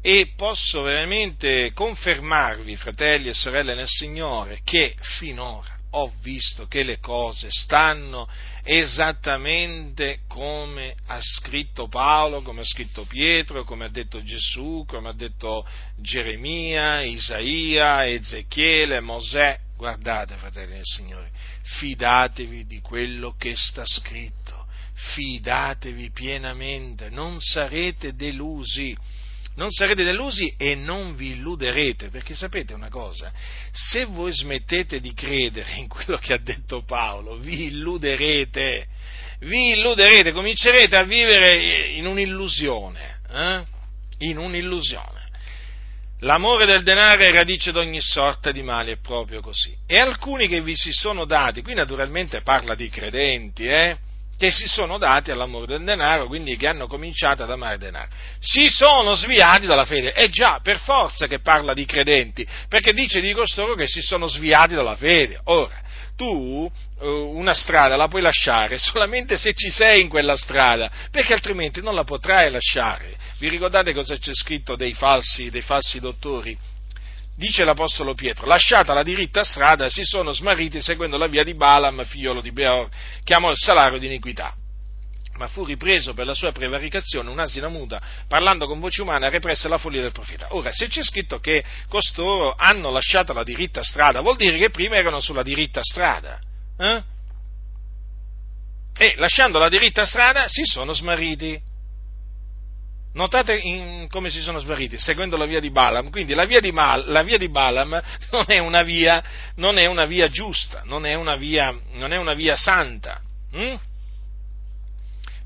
E posso veramente confermarvi, fratelli e sorelle nel Signore, che finora ho visto che le cose stanno esattamente come ha scritto Paolo, come ha scritto Pietro, come ha detto Gesù, come ha detto Geremia, Isaia, Ezechiele, Mosè. Guardate, fratelli del Signore, fidatevi di quello che sta scritto, fidatevi pienamente, non sarete delusi non sarete delusi e non vi illuderete, perché sapete una cosa, se voi smettete di credere in quello che ha detto Paolo, vi illuderete, vi illuderete, comincerete a vivere in un'illusione, eh? in un'illusione. L'amore del denaro è radice di ogni sorta di male, è proprio così. E alcuni che vi si sono dati, qui naturalmente parla di credenti, eh? Che si sono dati all'amore del denaro, quindi che hanno cominciato ad amare il denaro. Si sono sviati dalla fede. È già per forza che parla di credenti, perché dice di costoro che si sono sviati dalla fede. Ora, tu eh, una strada la puoi lasciare solamente se ci sei in quella strada, perché altrimenti non la potrai lasciare. Vi ricordate cosa c'è scritto dei falsi, dei falsi dottori? Dice l'Apostolo Pietro, lasciata la diritta strada, si sono smarriti seguendo la via di Balaam, figliolo di Beor, che amò il salario di iniquità. Ma fu ripreso per la sua prevaricazione un'asina muta, parlando con voce umana, represse la follia del profeta. Ora, se c'è scritto che costoro hanno lasciato la diritta strada, vuol dire che prima erano sulla diritta strada. Eh? E lasciando la diritta strada si sono smarriti. Notate in, come si sono smarriti, seguendo la via di Balaam. Quindi la via di, Mal, la via di Balaam non è, una via, non è una via giusta, non è una via, è una via santa. Hm?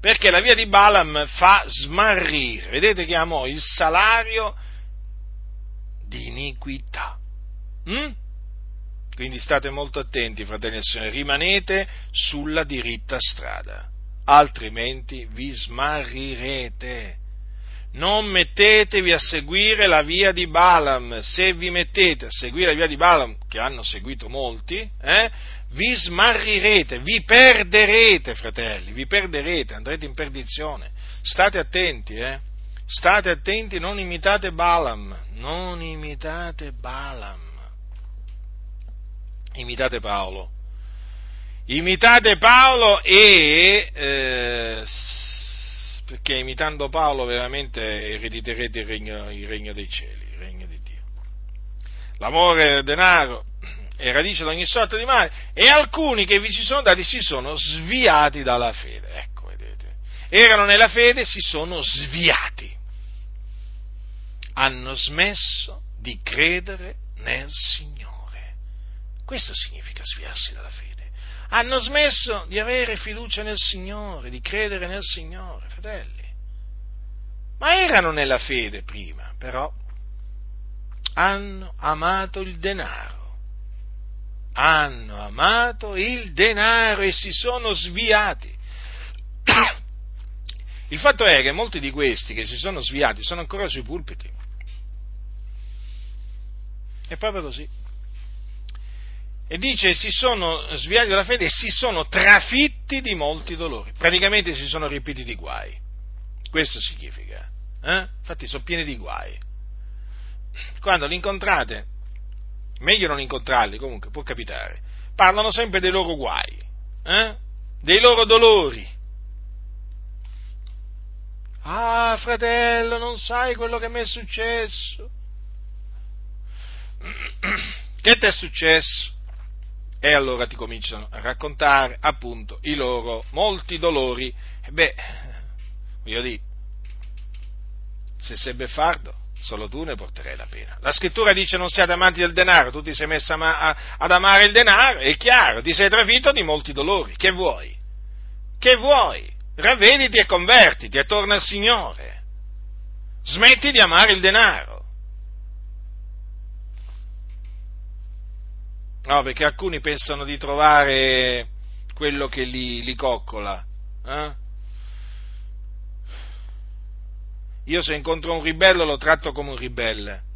Perché la via di Balaam fa smarrire. Vedete che amò il salario di iniquità. Hm? Quindi state molto attenti, fratelli e signori, rimanete sulla diritta strada, altrimenti vi smarrirete non mettetevi a seguire la via di Balaam, se vi mettete a seguire la via di Balaam, che hanno seguito molti, eh, vi smarrirete, vi perderete, fratelli, vi perderete, andrete in perdizione. State attenti, eh? State attenti, non imitate Balaam, non imitate Balaam. Imitate Paolo. Imitate Paolo e eh, perché imitando Paolo veramente erediterete il regno, il regno dei cieli, il regno di Dio. L'amore del denaro è radice di ogni sorta di male e alcuni che vi ci sono dati si sono sviati dalla fede. Ecco, vedete. Erano nella fede, si sono sviati. Hanno smesso di credere nel Signore. Questo significa sviarsi dalla fede hanno smesso di avere fiducia nel Signore, di credere nel Signore, fratelli. Ma erano nella fede prima, però hanno amato il denaro. Hanno amato il denaro e si sono sviati. Il fatto è che molti di questi che si sono sviati sono ancora sui pulpiti. È proprio così e dice si sono sviati dalla fede e si sono trafitti di molti dolori. Praticamente si sono riempiti di guai. Questo significa. Eh? Infatti sono pieni di guai. Quando li incontrate, meglio non incontrarli, comunque può capitare, parlano sempre dei loro guai, eh? dei loro dolori. Ah, fratello, non sai quello che mi è successo. Che ti è successo? E allora ti cominciano a raccontare appunto i loro molti dolori. E beh, voglio dire, se sei beffardo, solo tu ne porterai la pena. La scrittura dice non siate amanti del denaro, tu ti sei messo ad amare il denaro, è chiaro, ti sei trafitto di molti dolori. Che vuoi? Che vuoi? Ravvediti e convertiti e torna al Signore. Smetti di amare il denaro. No, perché alcuni pensano di trovare quello che li, li coccola. Eh? Io se incontro un ribello lo tratto come un ribelle.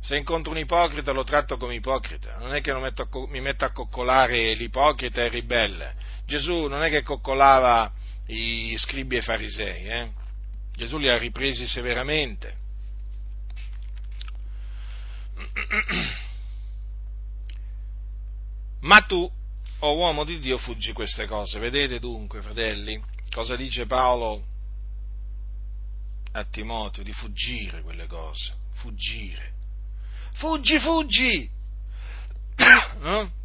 Se incontro un ipocrita lo tratto come ipocrita. Non è che metto, mi metto a coccolare l'ipocrita e il ribelle. Gesù non è che coccolava i scribi e i farisei. Eh? Gesù li ha ripresi severamente. Ma tu, o oh uomo di Dio, fuggi queste cose. Vedete dunque, fratelli, cosa dice Paolo a Timoteo? Di fuggire quelle cose. Fuggire. Fuggi, fuggi! No?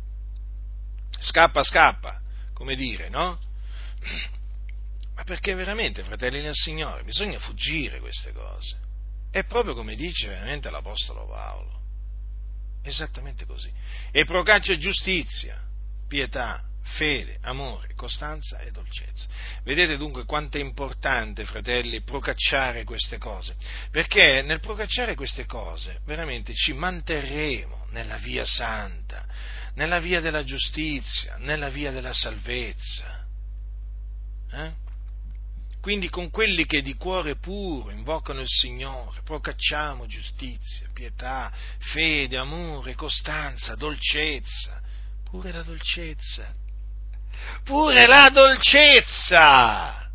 Scappa, scappa, come dire, no? Ma perché veramente, fratelli nel Signore, bisogna fuggire queste cose. È proprio come dice veramente l'Apostolo Paolo. Esattamente così. E procaccia giustizia, pietà, fede, amore, costanza e dolcezza. Vedete dunque quanto è importante, fratelli, procacciare queste cose, perché nel procacciare queste cose veramente ci manterremo nella via santa, nella via della giustizia, nella via della salvezza. Eh? Quindi con quelli che di cuore puro invocano il Signore, procacciamo giustizia, pietà, fede, amore, costanza, dolcezza, pure la dolcezza, pure la dolcezza.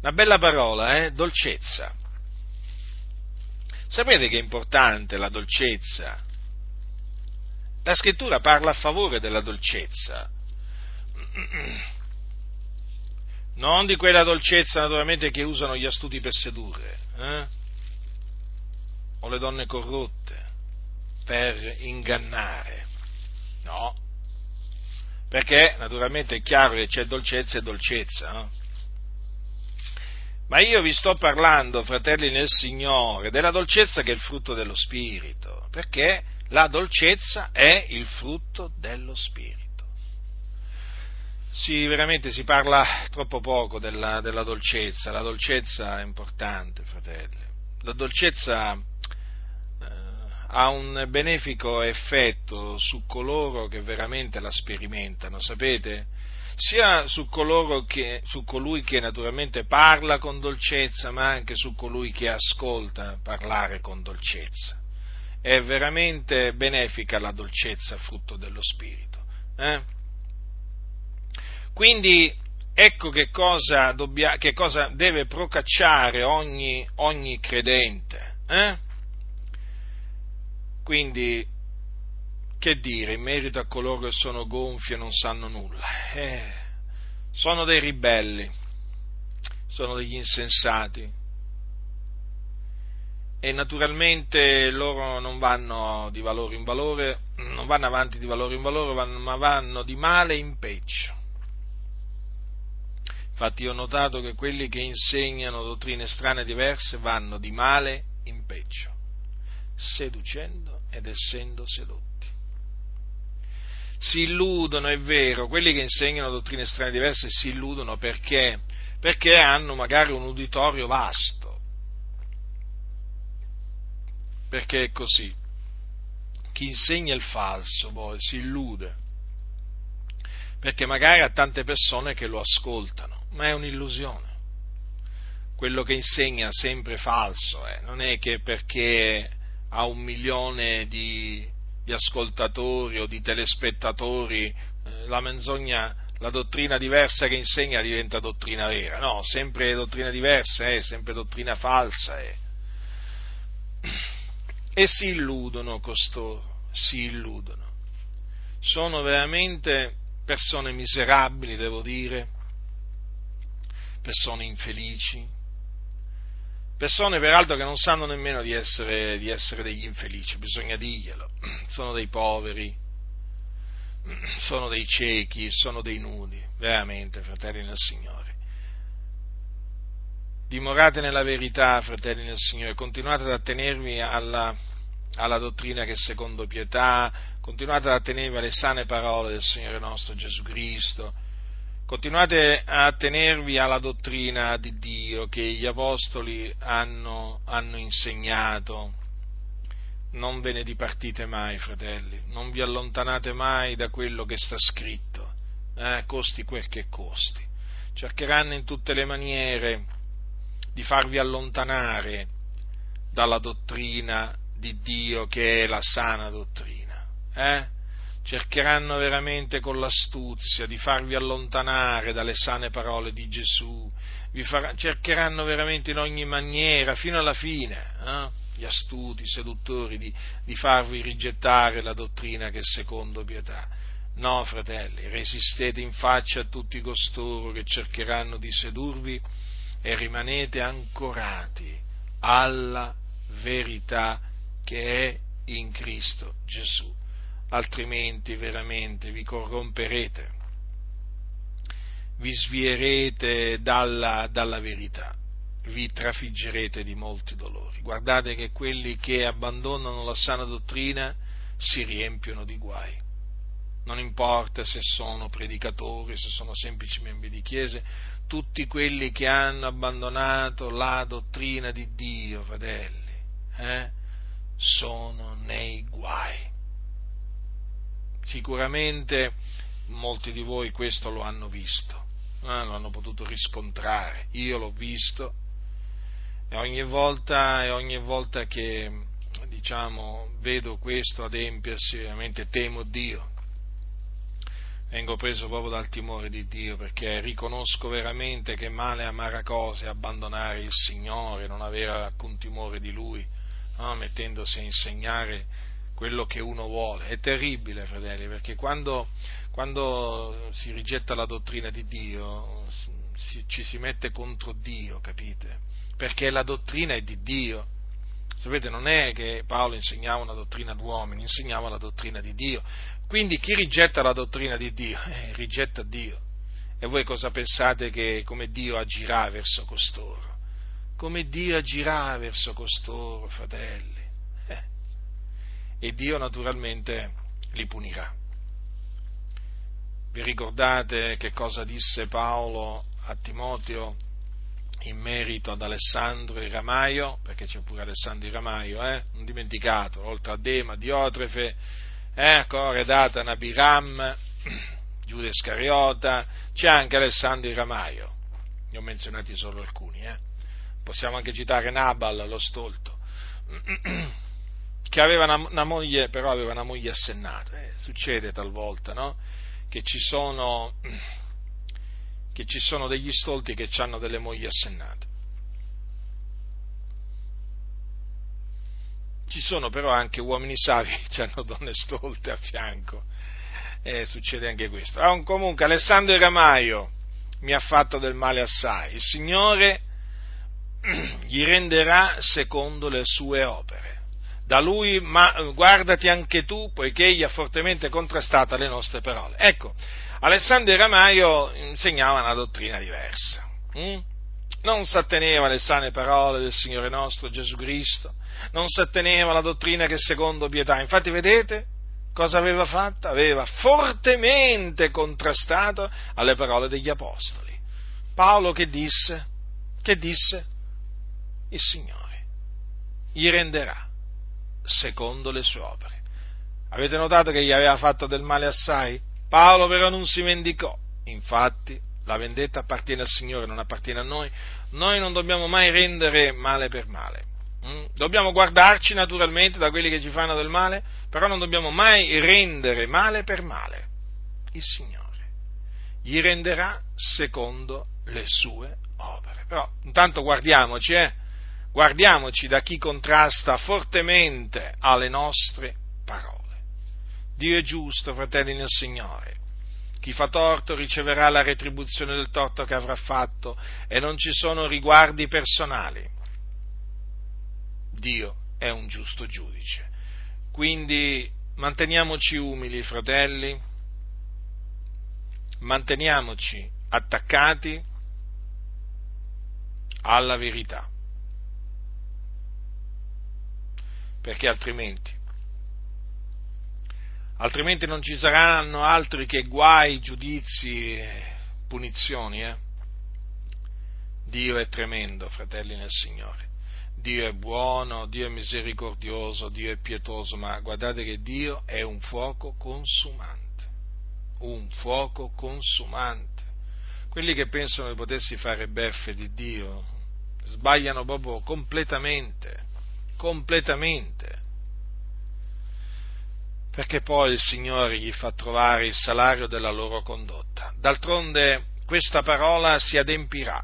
Una bella parola, eh? Dolcezza. Sapete che è importante la dolcezza? La scrittura parla a favore della dolcezza non di quella dolcezza naturalmente che usano gli astuti per sedurre, eh? o le donne corrotte per ingannare, no, perché naturalmente è chiaro che c'è dolcezza e dolcezza, no? Ma io vi sto parlando, fratelli nel Signore, della dolcezza che è il frutto dello Spirito, perché la dolcezza è il frutto dello Spirito. Sì, veramente si parla troppo poco della, della dolcezza, la dolcezza è importante, fratelli. La dolcezza eh, ha un benefico effetto su coloro che veramente la sperimentano, sapete? sia su, che, su colui che naturalmente parla con dolcezza, ma anche su colui che ascolta parlare con dolcezza. È veramente benefica la dolcezza, frutto dello Spirito. Eh? Quindi ecco che cosa, dobbia, che cosa deve procacciare ogni, ogni credente. Eh? Quindi che dire in merito a coloro che sono gonfi e non sanno nulla? Eh, sono dei ribelli, sono degli insensati e naturalmente loro non vanno di valore in valore, non vanno avanti di valore in valore, ma vanno di male in peggio. Infatti ho notato che quelli che insegnano dottrine strane e diverse vanno di male in peggio, seducendo ed essendo sedotti si illudono, è vero, quelli che insegnano dottrine strane diverse si illudono perché? Perché hanno magari un uditorio vasto. Perché è così. Chi insegna il falso poi si illude. Perché magari ha tante persone che lo ascoltano, ma è un'illusione. Quello che insegna sempre falso, eh. non è che perché ha un milione di, di ascoltatori o di telespettatori, eh, la menzogna, la dottrina diversa che insegna diventa dottrina vera, no, sempre dottrina diversa è, eh, sempre dottrina falsa è. E si illudono costoro, si illudono. Sono veramente persone miserabili, devo dire, persone infelici, persone peraltro che non sanno nemmeno di essere, di essere degli infelici, bisogna dirglielo, sono dei poveri, sono dei ciechi, sono dei nudi, veramente, fratelli nel Signore. Dimorate nella verità, fratelli nel Signore, continuate ad attenervi alla, alla dottrina che è secondo pietà, continuate ad attenervi alle sane parole del Signore nostro Gesù Cristo, Continuate a tenervi alla dottrina di Dio che gli Apostoli hanno, hanno insegnato. Non ve ne dipartite mai, fratelli, non vi allontanate mai da quello che sta scritto, eh, costi quel che costi. Cercheranno in tutte le maniere di farvi allontanare dalla dottrina di Dio che è la sana dottrina. Eh? Cercheranno veramente con l'astuzia di farvi allontanare dalle sane parole di Gesù, vi farà, cercheranno veramente in ogni maniera, fino alla fine, eh, gli astuti, i seduttori, di, di farvi rigettare la dottrina che è secondo pietà. No, fratelli, resistete in faccia a tutti costoro che cercheranno di sedurvi e rimanete ancorati alla verità che è in Cristo Gesù altrimenti veramente vi corromperete, vi svierete dalla, dalla verità, vi trafiggerete di molti dolori. Guardate che quelli che abbandonano la sana dottrina si riempiono di guai. Non importa se sono predicatori, se sono semplici membri di chiese, tutti quelli che hanno abbandonato la dottrina di Dio, fratelli, eh, sono nei guai. Sicuramente molti di voi questo lo hanno visto, eh, lo hanno potuto riscontrare, io l'ho visto e ogni volta, e ogni volta che diciamo, vedo questo adempiersi, veramente temo Dio. Vengo preso proprio dal timore di Dio perché riconosco veramente che male e amara cosa è abbandonare il Signore, non avere alcun timore di Lui, no? mettendosi a insegnare quello che uno vuole. È terribile, fratelli, perché quando, quando si rigetta la dottrina di Dio si, ci si mette contro Dio, capite? Perché la dottrina è di Dio. Sapete, non è che Paolo insegnava una dottrina d'uomini, insegnava la dottrina di Dio. Quindi chi rigetta la dottrina di Dio? Eh, rigetta Dio. E voi cosa pensate che come Dio agirà verso costoro? come Dio agirà verso costoro, fratelli. E Dio naturalmente li punirà. Vi ricordate che cosa disse Paolo a Timoteo in merito ad Alessandro il Ramaio? Perché c'è pure Alessandro il Ramaio, eh? Non dimenticato, oltre a Dema, Diotrefe, eh? Core, Datana, Biram, Giuda Iscariota, c'è anche Alessandro il Ramaio. Ne ho menzionati solo alcuni, eh? Possiamo anche citare Nabal, lo stolto, che aveva una, una moglie, però aveva una moglie assennata. Eh? Succede talvolta, no? che ci sono, che ci sono degli stolti che hanno delle mogli assennate. Ci sono però anche uomini savi che hanno donne stolte a fianco. Eh, succede anche questo. Ah, comunque, Alessandro Ramaio mi ha fatto del male assai. Il Signore gli renderà secondo le sue opere da lui, ma guardati anche tu, poiché egli ha fortemente contrastato le nostre parole. Ecco, Alessandro Ramaio insegnava una dottrina diversa. Hm? Non si atteneva alle sane parole del Signore nostro Gesù Cristo, non si atteneva alla dottrina che secondo pietà. Infatti, vedete cosa aveva fatto? Aveva fortemente contrastato alle parole degli Apostoli. Paolo che disse? Che disse? Il Signore gli renderà secondo le sue opere. Avete notato che gli aveva fatto del male assai? Paolo però non si vendicò, infatti la vendetta appartiene al Signore, non appartiene a noi. Noi non dobbiamo mai rendere male per male. Mm? Dobbiamo guardarci naturalmente da quelli che ci fanno del male, però non dobbiamo mai rendere male per male. Il Signore gli renderà secondo le sue opere. Però intanto guardiamoci, eh? Guardiamoci da chi contrasta fortemente alle nostre parole. Dio è giusto, fratelli nel Signore. Chi fa torto riceverà la retribuzione del torto che avrà fatto e non ci sono riguardi personali. Dio è un giusto giudice. Quindi manteniamoci umili, fratelli, manteniamoci attaccati alla verità perché altrimenti, altrimenti non ci saranno altri che guai, giudizi, punizioni. Eh? Dio è tremendo, fratelli nel Signore. Dio è buono, Dio è misericordioso, Dio è pietoso, ma guardate che Dio è un fuoco consumante, un fuoco consumante. Quelli che pensano di potersi fare beffe di Dio sbagliano proprio completamente completamente, perché poi il Signore gli fa trovare il salario della loro condotta. D'altronde questa parola si adempirà.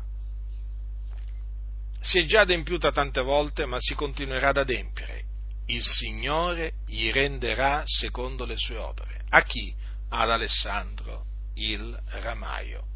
Si è già adempiuta tante volte, ma si continuerà ad adempiere. Il Signore gli renderà secondo le sue opere. A chi? Ad Alessandro il Ramaio.